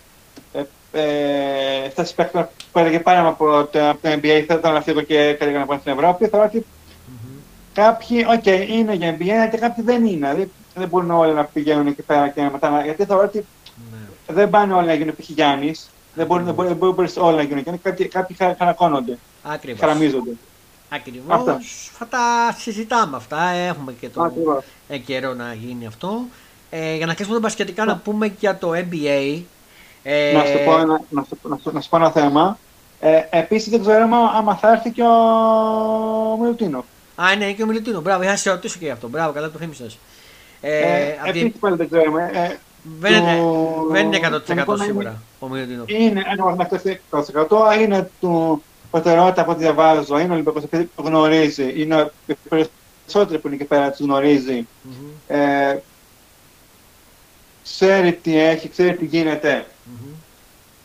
ε, ε, θέσεις παίκτων που έλεγε πάρα από το, από το NBA θα ήταν να φύγω και καλύτερα να πάω στην Ευρώπη. Θεωρώ ότι Μμμ. Κάποιοι, οκ, είναι για NBA και κάποιοι δεν είναι. Δηλαδή δεν μπορούν όλοι να πηγαίνουν εκεί πέρα και μετά να... Γιατί θεωρώ ότι Ναι. δεν πάνε όλοι να γίνουν π.χ. Γιάννης. Δεν μπορεί, δεν μπορεί, δεν μπορείς όλοι να γίνουν. Και κάποιοι, κάποιοι χαρα- χαρακώνονται, Ακριβώς. χαραμίζονται. Ακριβώς. Αυτά. Θα τα συζητάμε αυτά. Έχουμε και το Ακριβώς. ε, καιρό να γίνει αυτό. Ε, για να κλείσουμε τα μπασκετικά, να πούμε και για το NBA. Ε, Να σου πω ένα, να σου, να σου, να σου πω ένα θέμα. Ε, Επίσης δεν ξέρω άμα- άμα θα έρθει και ο Μιλουτίνοφ. Α, ναι, και ο Μιλουτίνο. Μπράβο, είχα να σε ρωτήσω και γι' αυτό. Μπράβο, καλά το θύμισε. Ε, Ε, απ' τη- Επίσης πάλι δεν ξέρουμε. Ε, δεν, είναι, του- δεν είναι 100% γενικό να είναι- σίγουρα ο Μιλουτίνο. Είναι ένα βαθμό 100%. Είναι του προτεραιότητα από ό,τι διαβάζω. Είναι ο Ολυμπιακός επειδή το γνωρίζει. Είναι οι περισσότεροι που είναι εκεί πέρα τους γνωρίζει. Μμμ, Ε, ξέρει τι έχει, ξέρει τι γίνεται μμμ.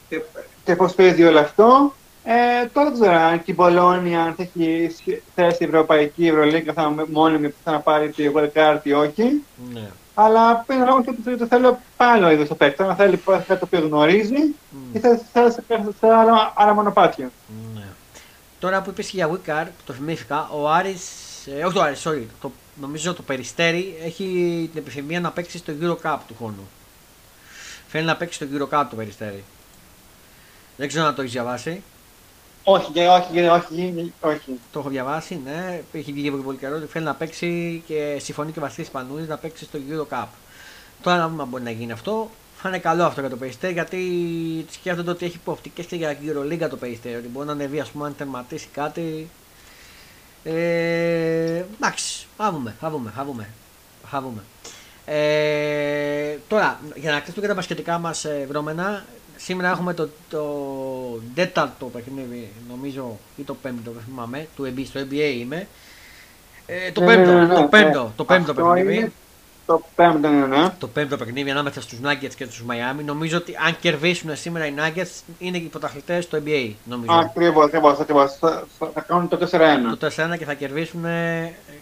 και, και πώς παίζει όλο αυτό. Ε, τώρα δεν ξέρω αν και η Μπολόνια, αν θα έχει σχε- θέση η Ευρωπαϊκή Ευρωλίγκα, θα είναι μόνιμη που θα να πάρει τη World Card ή όχι. Ναι. Αλλά είναι λόγο ότι το θέλω πάλι είδο το παίκτης. Αν θέλει κάτι το οποίο γνωρίζει ή θα σε άλλα μονοπάτια. Ναι. Τώρα που είπες για Wiccar, το θυμήθηκα, ο Άρης, ε, όχι το Άρης, sorry, το, νομίζω το Περιστέρι έχει την επιθυμία να παίξει στο Euro Cup του χρόνου. Θέλει να παίξει στο Euro Cup το Περιστέρι. Δεν ξέρω αν το έχεις διαβάσει. Όχι, όχι, όχι, όχι. Το έχω διαβάσει, ναι. Έχει βγει και πολύ καιρό. Θέλει να παίξει και συμφωνεί και ο Βασίλης Πανούλης να παίξει στο Euro Cup. Τώρα να δούμε αν μπορεί να γίνει αυτό. Θα είναι καλό αυτό για το Περιστέρι γιατί σκέφτονται ότι έχει προοπτικές και για Euroliga το Περιστέρι. Ότι μπορεί να ανεβεί, ας πούμε, αν τερματίσει κάτι. Ε, εντάξει, θα δούμε, θα δούμε, θα δούμε. Θα δούμε. Ε, τώρα, για να κλείσουμε και τα πασχετικά μας ε, βρώμενα, σήμερα έχουμε το, το τέταρτο παιχνίδι, νομίζω, ή το πέμπτο, δεν θυμάμαι, του NBA, στο NBA είμαι. Ε, το, πέμπτο, ναι, ναι, ναι, το πέμπτο, το πέμπτο παιχνίδι. Το πέμπτο, ναι, ναι. Το πέμπτο παιχνίδι ανάμεσα στους Nuggets και του Miami. Νομίζω ότι αν κερδίσουν σήμερα οι Nuggets είναι οι πρωταθλητές στο NBA. Ακριβώς, ακριβώς. Θα, θα κάνουν το 4-1. Το 4-1 και θα κερδίσουν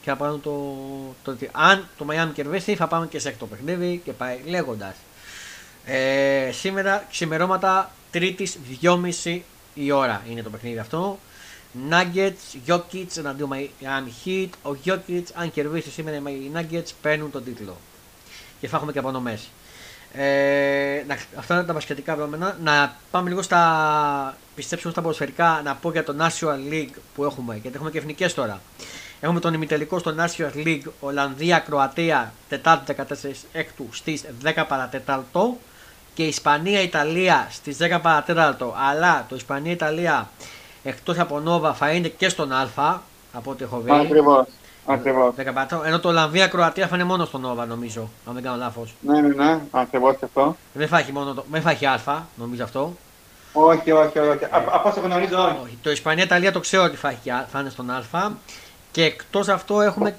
και θα πάρουν το, το, το. Αν το Miami κερδίσει, θα πάμε και σε έκτο παιχνίδι και πάει λέγοντας. Ε, σήμερα ξημερώματα Τρίτης 2.30 η ώρα είναι το παιχνίδι αυτό. Nuggets, Jokic εναντίον Miami Heat. Ο Jokic, αν κερδίσει σήμερα οι Nuggets, παίρνουν τον τίτλο. Και θα έχουμε και απονομές. Ε, αυτά είναι τα βασιλετικά δεδομένα. Να πάμε λίγο στα πιστέψουμε στα ποδοσφαιρικά. Να πω για το National League που έχουμε. Γιατί έχουμε και εθνικές τώρα. Έχουμε τον ημιτελικό στο National League Ολλανδία-Κροατία Τετάρτη 14 έκτου στις 10 παρατέταρτο και Ισπανία-Ιταλία στις 10 παρατέταρτο αλλά το Ισπανία-Ιταλία εκτός από Νόβα θα είναι και στον Α από ό,τι έχω δει. Ακριβώς. Ακριβώς. Ενώ το Ολλανδία-Κροατία θα είναι μόνο στον Νόβα νομίζω, αν δεν κάνω λάθος. Ναι, ναι, ναι, ακριβώς και αυτό. Δεν θα έχει, μόνο το... δεν θα έχει Α, νομίζω αυτό. Όχι, όχι, όχι. Από όσο γνωρίζω, όχι. Το Ισπανία-Ιταλία το ξέρω ότι θα, έχει, θα είναι στον Α. Και εκτός αυτό έχουμε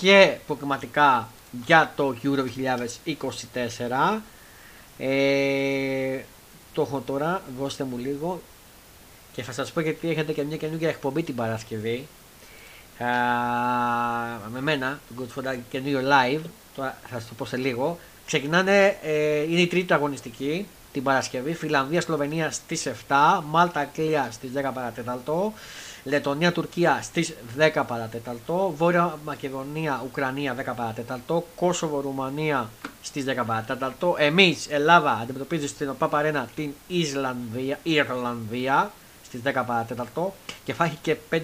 και προκριματικά για το Euro 2024 ε, το έχω τώρα, δώστε μου λίγο. Και θα σας πω γιατί έχετε και μια καινούργια εκπομπή την Παρασκευή. Α, με μένα, τον Godfather καινούριο live, τώρα θα σας το πω σε λίγο. Ξεκινάνε, ε, είναι η τρίτη αγωνιστική την Παρασκευή, Φιλανδία-Σλοβενία στις 7, Μάλτα-Αγγλία στις 10 παρατέταλτο Λετωνία-Τουρκία στις 10 παρατέταλτο, Βόρεια Μακεδονία-Ουκρανία 10 παρατέταλτο, Κόσοβο-Ρουμανία στις 10 παρατέταλτο, εμείς Ελλάδα αντιμετωπίζει στην ΟΠΑΠΑΡΕΝΑ την Ισλανδία, Ιρλανδία στις 10 παρατέταλτο και θα έχει και 5.000,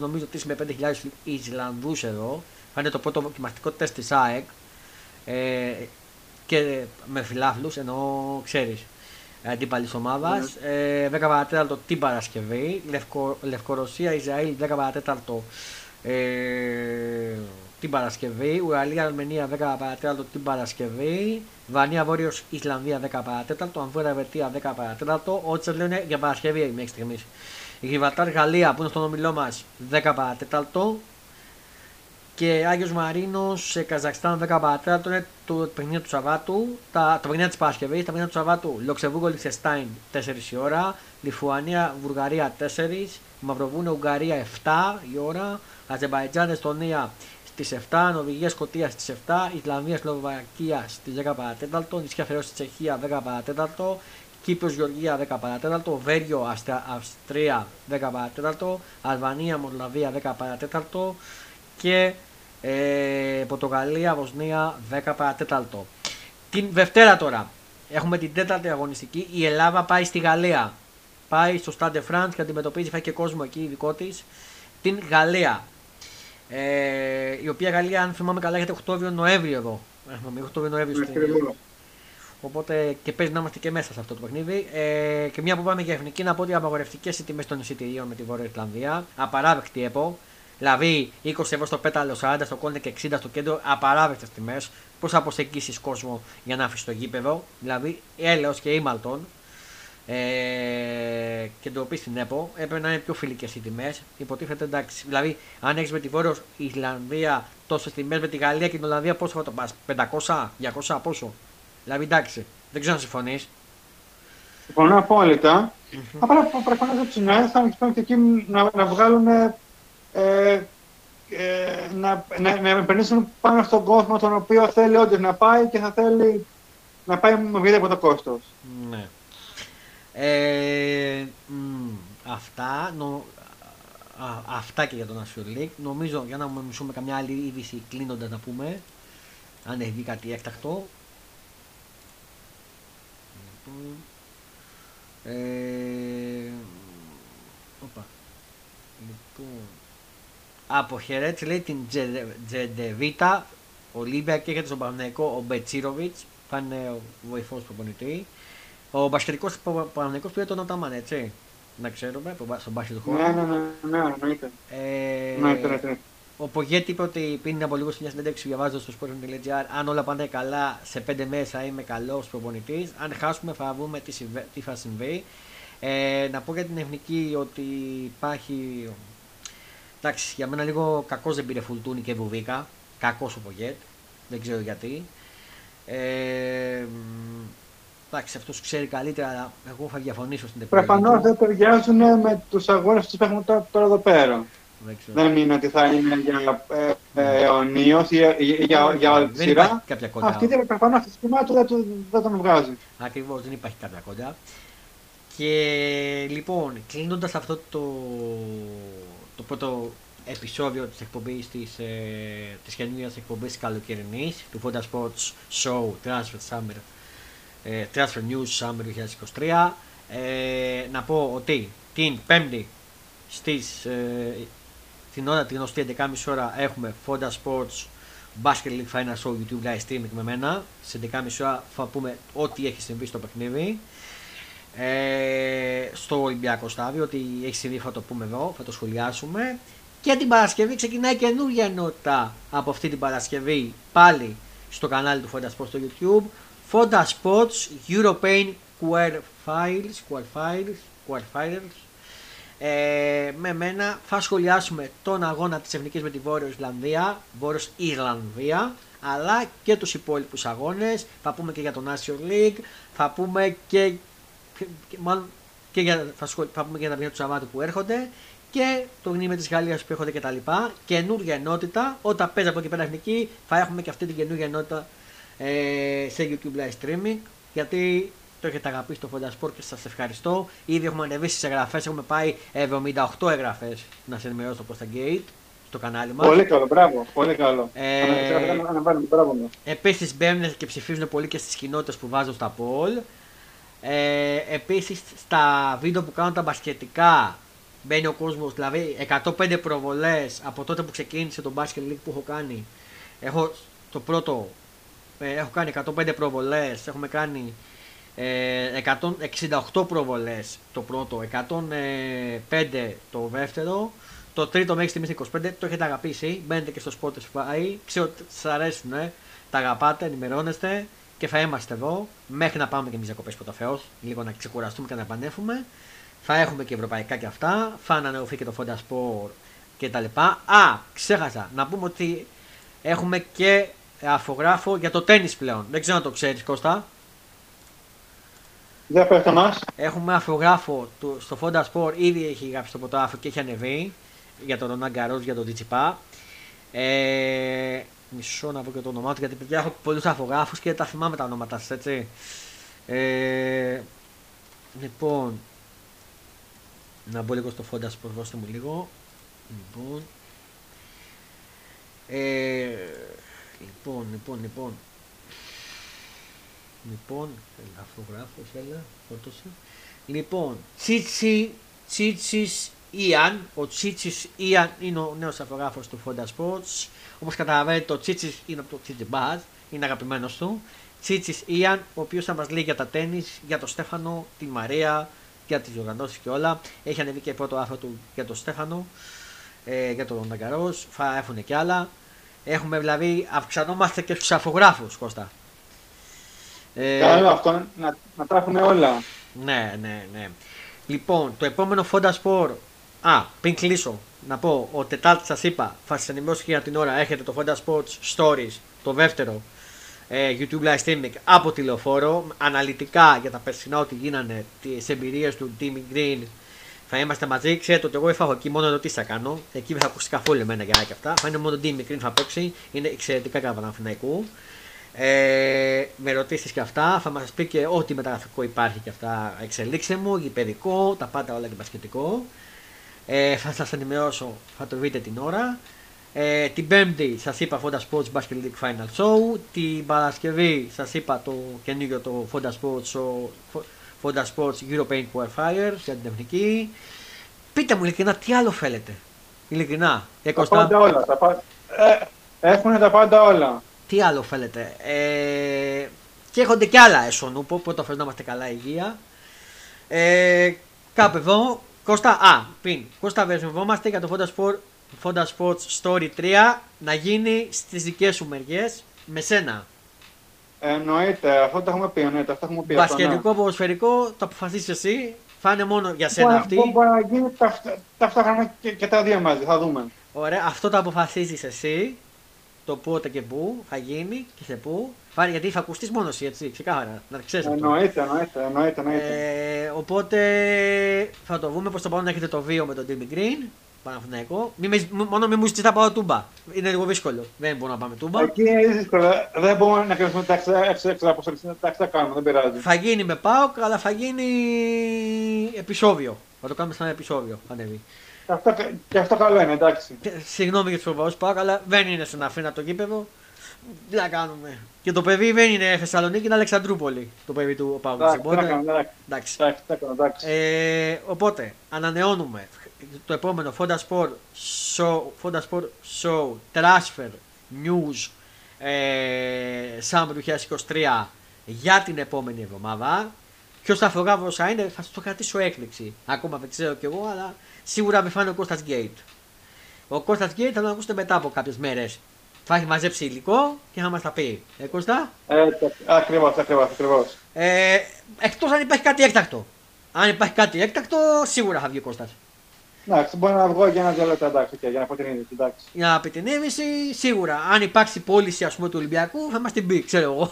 νομίζω ότι με 5.000 Ισλανδούς εδώ, θα είναι το πρώτο δοκιμαστικό τεστ της ΑΕΚ ε, και με φιλάθλους ενώ ξέρεις αντίπαλης ομάδας. Mm. Ε, 10 παρατέταρτο την Παρασκευή. Λευκο, Λευκορωσία, Ισραήλ 10 παρατέταρτο ε, την Παρασκευή. Ουραλία, Αρμενία 10 παρατέταρτο την Παρασκευή. Βανία, Βόρειος, Ισλανδία 10 παρατέταρτο. Αμβούρα, Βετία 10 παρατέταρτο. Ό,τι λένε για Παρασκευή μέχρι στιγμής. Η Γιβατάρ Γαλλία που είναι στον ομιλό μας 10 παρατέταρτο και Άγιος Μαρίνος σε Καζακστάν 10 παρατέταρτο είναι το παιχνίδι του Σαββάτου, τα, τα παιχνίδια της Παρασκευής, τα παιχνίδια του Σαββάτου. Λοξεβούργο Λιχτεστάιν 4 η ώρα, Λιθουανία Βουλγαρία 4, Μαυροβούνιο Ουγγαρία 7 η ώρα, Αζερμπαϊτζάν Εστονία στις 7, Νορβηγία Σκοτία στις 7, Ισλανδία Σλοβακία στις 10 παρατέταρτο, Νησιά Φερός Τσεχία 10 παρατέταρτο, Κύπρος Γεωργία 10 παρατέταρτο, Βέργιο Αυστρία 10 παρατέταρτο, Αλβανία Μολδαβία 10 παρατέταρτο. Και ε, Πορτογαλία, Βοσνία 10 παρατέταλτο. Την Δευτέρα τώρα έχουμε την τέταρτη αγωνιστική. Η Ελλάδα πάει στη Γαλλία. Πάει στο Stade France και αντιμετωπίζει, θα και κόσμο εκεί δικό της. Την Γαλλία. Ε, η οποία Γαλλία, αν θυμάμαι καλά, έχετε Οκτώβριο-Νοέμβριο εδώ. Έχουμε Οκτώβριο-Νοέμβριο στην Οπότε και παίζει να είμαστε και μέσα σε αυτό το παιχνίδι. Ε, και μια που πάμε για εθνική, να πω ότι απαγορευτικές οι τιμές των εισιτηρίων με τη Βόρεια Ιρλανδία. Απαράδεκτη ΕΠΟ. Δηλαδή 20 ευρώ στο πέταλο, 40 στο κόντε και 60 στο κέντρο, απαράδεκτε τιμές. Πώς θα προσεγγίσεις κόσμο για να αφήσεις το γήπεδο; Δηλαδή έλεος και ήμαλτον. Ε, και το πεις στην ΕΠΟ, έπρεπε να είναι πιο φιλικές οι τιμές. Υποτίθεται εντάξει. Δηλαδή, αν έχεις με τη Βόρειος Ισλανδία τόσες τιμές, με τη Γαλλία και την Ολλανδία, πόσο θα το πα, 500, 200, πόσο; Δηλαδή, εντάξει, δεν ξέρω αν συμφωνείς. Συμφωνώ απόλυτα. Mm-hmm. Απλά προφανώς από τις νέε θα και εκεί να, να βγάλουν ε, ε, να, να, να περνήσουν πάνω στον κόσμο τον οποίο θέλει όντως να πάει και θα θέλει να πάει με οποιοδήποτε κόστος. Ναι. Ε, αυτά, νο, α, αυτά και για τον National League. Νομίζω για να μισούμε καμιά άλλη είδηση κλείνοντας να πούμε, αν έχει κάτι έκτακτο. Λοιπόν, ε, οπα. Λοιπόν, αποχαιρέτησε λέει την Τζεντεβίτα, Ολύμπια και έχετε στον Παναγενικό ο Μπετσίροβιτς, θα είναι ο βοηθός προπονητή. Ο μπασκετικό Παναγενικό πήρε τον Οταμάν, έτσι. Να ξέρουμε, στον μπάσκετ του χώρου. Ναι, ναι, ναι, ναι, εννοείται. Ε, Ναι, ναι, ναι. ο Πογέτη είπε ότι πριν από λίγο σε μια συνέντευξη διαβάζω στο sport.gr αν όλα πάνε καλά σε πέντε μέρες θα είμαι καλός προπονητής. Αν χάσουμε θα δούμε τι, συμβε- τι θα συμβεί. Ε, να πω για την εθνική ότι υπάρχει. Εντάξει, για μένα λίγο κακός δεν πήρε φουλτούνι και βουβίκα. Κακός ο Πογέτ. Δεν ξέρω γιατί. Ε, μ, εντάξει, αυτός ξέρει καλύτερα, αλλά εγώ θα διαφωνήσω στην επιλογή. Προφανώς του. δεν ταιριάζουν με τους αγώνες που έχουμε τώρα, τώρα εδώ πέρα. Δεν ξέρω. Δεν είναι ότι θα είναι για ε, ε, αιωνίως ή για, για, για, για όλη τη δεν υπάρχει σειρά. κάποια κοντά. Αυτή είναι προφανώς τη σχήμα του δεν, του- δεν τον βγάζει. Ακριβώς, δεν υπάρχει κάποια κοντά. Και λοιπόν, κλείνοντας αυτό το, το πρώτο επεισόδιο της εκπομπής της, ε, της καινούριας εκπομπής καλοκαιρινής του Fonda Sports Show Transfer Summer ε, Transfer News Summer 2023 ε, να πω ότι την πέμπτη στις ε, την ώρα την γνωστή 11.30 ώρα έχουμε Fonda Sports Basket League Final Show YouTube Live Streaming με μένα. Σε 11.30 ώρα θα πούμε ό,τι έχει συμβεί στο παιχνίδι. Ε, στο Ολυμπιακό στάδιο, ότι έχεις συμβεί θα το πούμε εδώ, θα το σχολιάσουμε. Και την Παρασκευή ξεκινάει καινούργια ενότητα από αυτή την Παρασκευή πάλι στο κανάλι του Fonda Sports στο YouTube. Fonda Sports European Queer Files, Queer Files, Queer Files. Ε, με μένα θα σχολιάσουμε τον αγώνα της Εθνικής με τη Βόρειο Ισλανδία, Βόρειος Ιρλανδία, αλλά και τους υπόλοιπους αγώνες. Θα πούμε και για τον National League, θα πούμε και, και- και- μάλλον και για, θα, σχολ- θα πούμε και για τα παιχνίδια του Σαββάτου που έρχονται και το γνήμα της Γαλλίας που έρχονται κτλ. Καινούργια ενότητα, όταν παίζει από εκεί πέρα εθνική θα έχουμε και αυτή την καινούργια ενότητα ε, σε YouTube live streaming γιατί το έχετε αγαπήσει το Fonda Sport και σας ευχαριστώ. Ήδη έχουμε ανεβεί στις εγγραφές, έχουμε πάει 78 εγγραφές να σε ενημερώσω προς τα Gate στο κανάλι μας. Πολύ καλό, μπράβο. Πολύ καλό. Ε, Ανα- Αναβάλουμε, μπράβο μου. Επίσης μπαίνουν και ψηφίζουν πολύ και στις κοινότητες που βάζω στα poll. Ε, επίσης στα βίντεο που κάνω τα μπασκετικά μπαίνει ο κόσμος, δηλαδή 105 προβολές από τότε που ξεκίνησε το Basket League που έχω κάνει. Έχω το πρώτο, ε, έχω κάνει 105 προβολές, έχουμε κάνει ε, 168 προβολές το πρώτο, 105 το δεύτερο, το τρίτο μέχρι στιγμής είναι 25, το έχετε αγαπήσει, μπαίνετε και στο Spotify, ξέρω ότι σας αρέσουν, ε, τα αγαπάτε, ενημερώνεστε και θα είμαστε εδώ μέχρι να πάμε και εμείς διακοπές πρώτα Θεός, λίγο να ξεκουραστούμε και να επανέλθουμε. Θα έχουμε και ευρωπαϊκά και αυτά, θα ανανεωθεί και το Fonda Sport και τα λοιπά. Α, ξέχασα να πούμε ότι έχουμε και αφογράφο για το τέννις πλέον. Δεν ξέρω αν το ξέρεις Κώστα. Δεν πέφτω μας. Έχουμε αφογράφο του, στο Fonda Sport, ήδη έχει γράψει το ποτάφο και έχει ανεβεί για τον Ρονάν Γκαρός, για τον Τζιτσιπά. Ε, μισό να πω και το όνομά του γιατί παιδιά έχω πολλούς αφογράφους και τα θυμάμαι τα ονόματα σας έτσι. Ε, λοιπόν, να μπω λίγο στο Fonda Sport, δώστε μου λίγο. Λοιπόν, ε, λοιπόν, λοιπόν, λοιπόν. Λοιπόν, έλα, αφογράφος, έλα, φόρτωσε. Λοιπόν, Τσίτσι, Τσίτσις Ιαν, ο Τσίτσις Ιαν είναι ο νέος αφογράφος του Fonda Sports. Όπως καταλαβαίνετε το Τσίτσις είναι από το Τσίτσις Μπάζ, είναι αγαπημένος του. Τσίτσις Ιαν, ο οποίος θα μας λέει για τα τέννις, για τον Στέφανο, τη Μαρία, για τις οργανώσεις και όλα. Έχει ανεβεί και πρώτο άρθρο του για τον Στέφανο, ε, για τον Νταγκαρός, θα έρθουν και άλλα. Έχουμε δηλαδή, αυξανόμαστε και στους αφογράφους, Κώστα. Ε, Καλό αυτό, να, να τα έχουμε όλα. ναι, ναι, ναι. Λοιπόν, το επόμενο Fonda Sport. Α, πριν κλείσω, να πω, ο Τετάρτης σας είπα, θα σα ενημερώσω και για την ώρα. Έχετε το Fonda Sports Stories, το δεύτερο ε, YouTube live streaming από τηλεοφόρο. Αναλυτικά για τα περσινά ό,τι γίνανε, τις εμπειρίες του Timmy Green Θα είμαστε μαζί. Ξέρετε ότι εγώ έφαγα εκεί μόνο ερωτήσει θα κάνω. Εκεί δεν θα ακούσει καθόλου εμένα για και αυτά. Θα είναι μόνο Ντίμη Μικρήν θα παίξει. Είναι εξαιρετικά καλά Παναθηναϊκού. Ε, με ερωτήσει και αυτά. Θα μας πει και ό,τι μεταγραφικό υπάρχει και αυτά. Εξελίξε μου, γηπαιδικό, τα πάντα όλα και μπασκετικό. Ε, θα σας ενημερώσω, θα το βρείτε την ώρα. Ε, την Πέμπτη σας είπα Fonda Sports Basket League Final Show. Την Παρασκευή σας είπα το καινούργιο το Fonda Sports, Fonda Sports European Qualifier για την εθνική. Πείτε μου ειλικρινά τι άλλο θέλετε; Ειλικρινά. Τα πάντα όλα. Τα πα... ε, έχουν τα πάντα όλα. Τι άλλο θέλετε; Ε, και έχονται κι άλλα εσωνούπο. Πρώτα φέρνω να είμαστε καλά υγεία. Ε, κάπου εδώ. Κώστα, α, πριν. Κώστα, βεβαιωνόμαστε για το Fonda Sports Fonda Sports Story 3 να γίνει στις δικές σου μεριές με σένα. Εννοείται, αυτό το έχουμε πει. Εννοείται, αυτό έχουμε πει Μπασκετικό, ναι. ποδοσφαιρικό, το αποφασίσεις εσύ. Θα είναι μόνο για σένα μπορεί, αυτή. Μπορεί να γίνει ταυτόχρονα και, και τα δύο μαζί, θα δούμε. Ωραία, αυτό το αποφασίζεις εσύ. Το πότε και πού θα γίνει και σε πού. Φάρει γιατί θα ακουστείς μόνος εσύ, έτσι, ξεκάθαρα. Να ξέρεις εννοείται, εννοείται, εννοείται, εννοείται. Ε, οπότε θα το δούμε πώς το πάμε να έχετε το βίο με τον Jimmy Green. Παναθηναϊκό. Μη, μόνο μην μου ζητήσει να πάω τούμπα. Είναι λίγο δύσκολο. Δεν μπορούμε να πάμε τούμπα. Εκεί είναι δύσκολο. Δεν μπορούμε να κάνουμε τα έξω από τα θα κάνουμε. Δεν πειράζει. Θα γίνει με πάω, αλλά θα γίνει επεισόδιο. Θα το κάνουμε σαν επεισόδιο. Ανέβει. Αυτό, και αυτό καλό είναι, εντάξει. Συγγνώμη για τους φοβάου πάω, αλλά δεν είναι στον Αφήνα το κήπεδο. Τι να κάνουμε. Και το παιδί δεν είναι Θεσσαλονίκη, είναι Αλεξανδρούπολη. Το παιδί του Παύλου. Εντάξει, εντάξει. Ε, οπότε, ανανεώνουμε το επόμενο Fonda Sport Show, Fonda Sport Show Transfer News ε, Summer 2023 για την επόμενη εβδομάδα. Ποιος θα φρογάβω θα είναι, θα το κρατήσω έκπληξη. Ακόμα δεν ξέρω κι εγώ, αλλά σίγουρα με φάνε ο Κώστας Γκέιτ. Ο Κώστας Γκέιτ θα τον ακούσετε μετά από κάποιες μέρες. Θα έχει μαζέψει υλικό και θα μας τα πει. Ε, Κώστα; Ε, ακριβώς, ακριβώς. Ακριβώς. Ε, Εκτός αν υπάρχει κάτι έκτακτο. Αν υπάρχει κάτι έκτακτο, σίγουρα θα βγει ο Κώστας. Εντάξει, μπορεί να βγω για ένα δύο λεπτά εντάξει, για να αποτελεί εντάξει. Για αποτελεί σίγουρα. Αν υπάρξει πώληση ας πούμε, του Ολυμπιακού, θα μας την πει, ξέρω εγώ.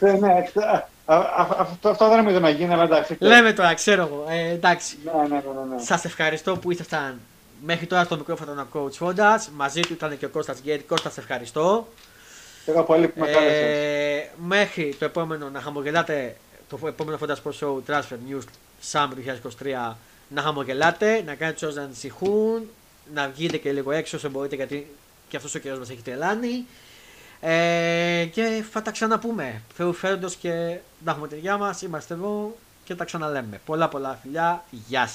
ναι, ναι, αυτό, αυτό δεν νομίζω να γίνει, αλλά εντάξει. Λέμε τώρα, ξέρω εγώ. Ε, εντάξει. Ναι, ναι, ναι, ναι. Σας ευχαριστώ που ήσασταν μέχρι τώρα στο μικρόφωνο να coach Φόντα. Μαζί του ήταν και ο Κώστας Γκέρι. Κώστα, σε ευχαριστώ. Εγώ πολύ που με ε, Μέχρι το επόμενο να χαμογελάτε το επόμενο Fonda Sports Show Transfer News Summer 2023 να χαμογελάτε, να κάνετε του να ανησυχούν, να βγείτε και λίγο έξω όσο μπορείτε γιατί και αυτός ο καιρός μας έχει τρελάνει. Ε, και θα τα ξαναπούμε. Θεού φέροντο και τα έχουμε μας, είμαστε εδώ και τα ξαναλέμε. Πολλά πολλά φιλιά, γεια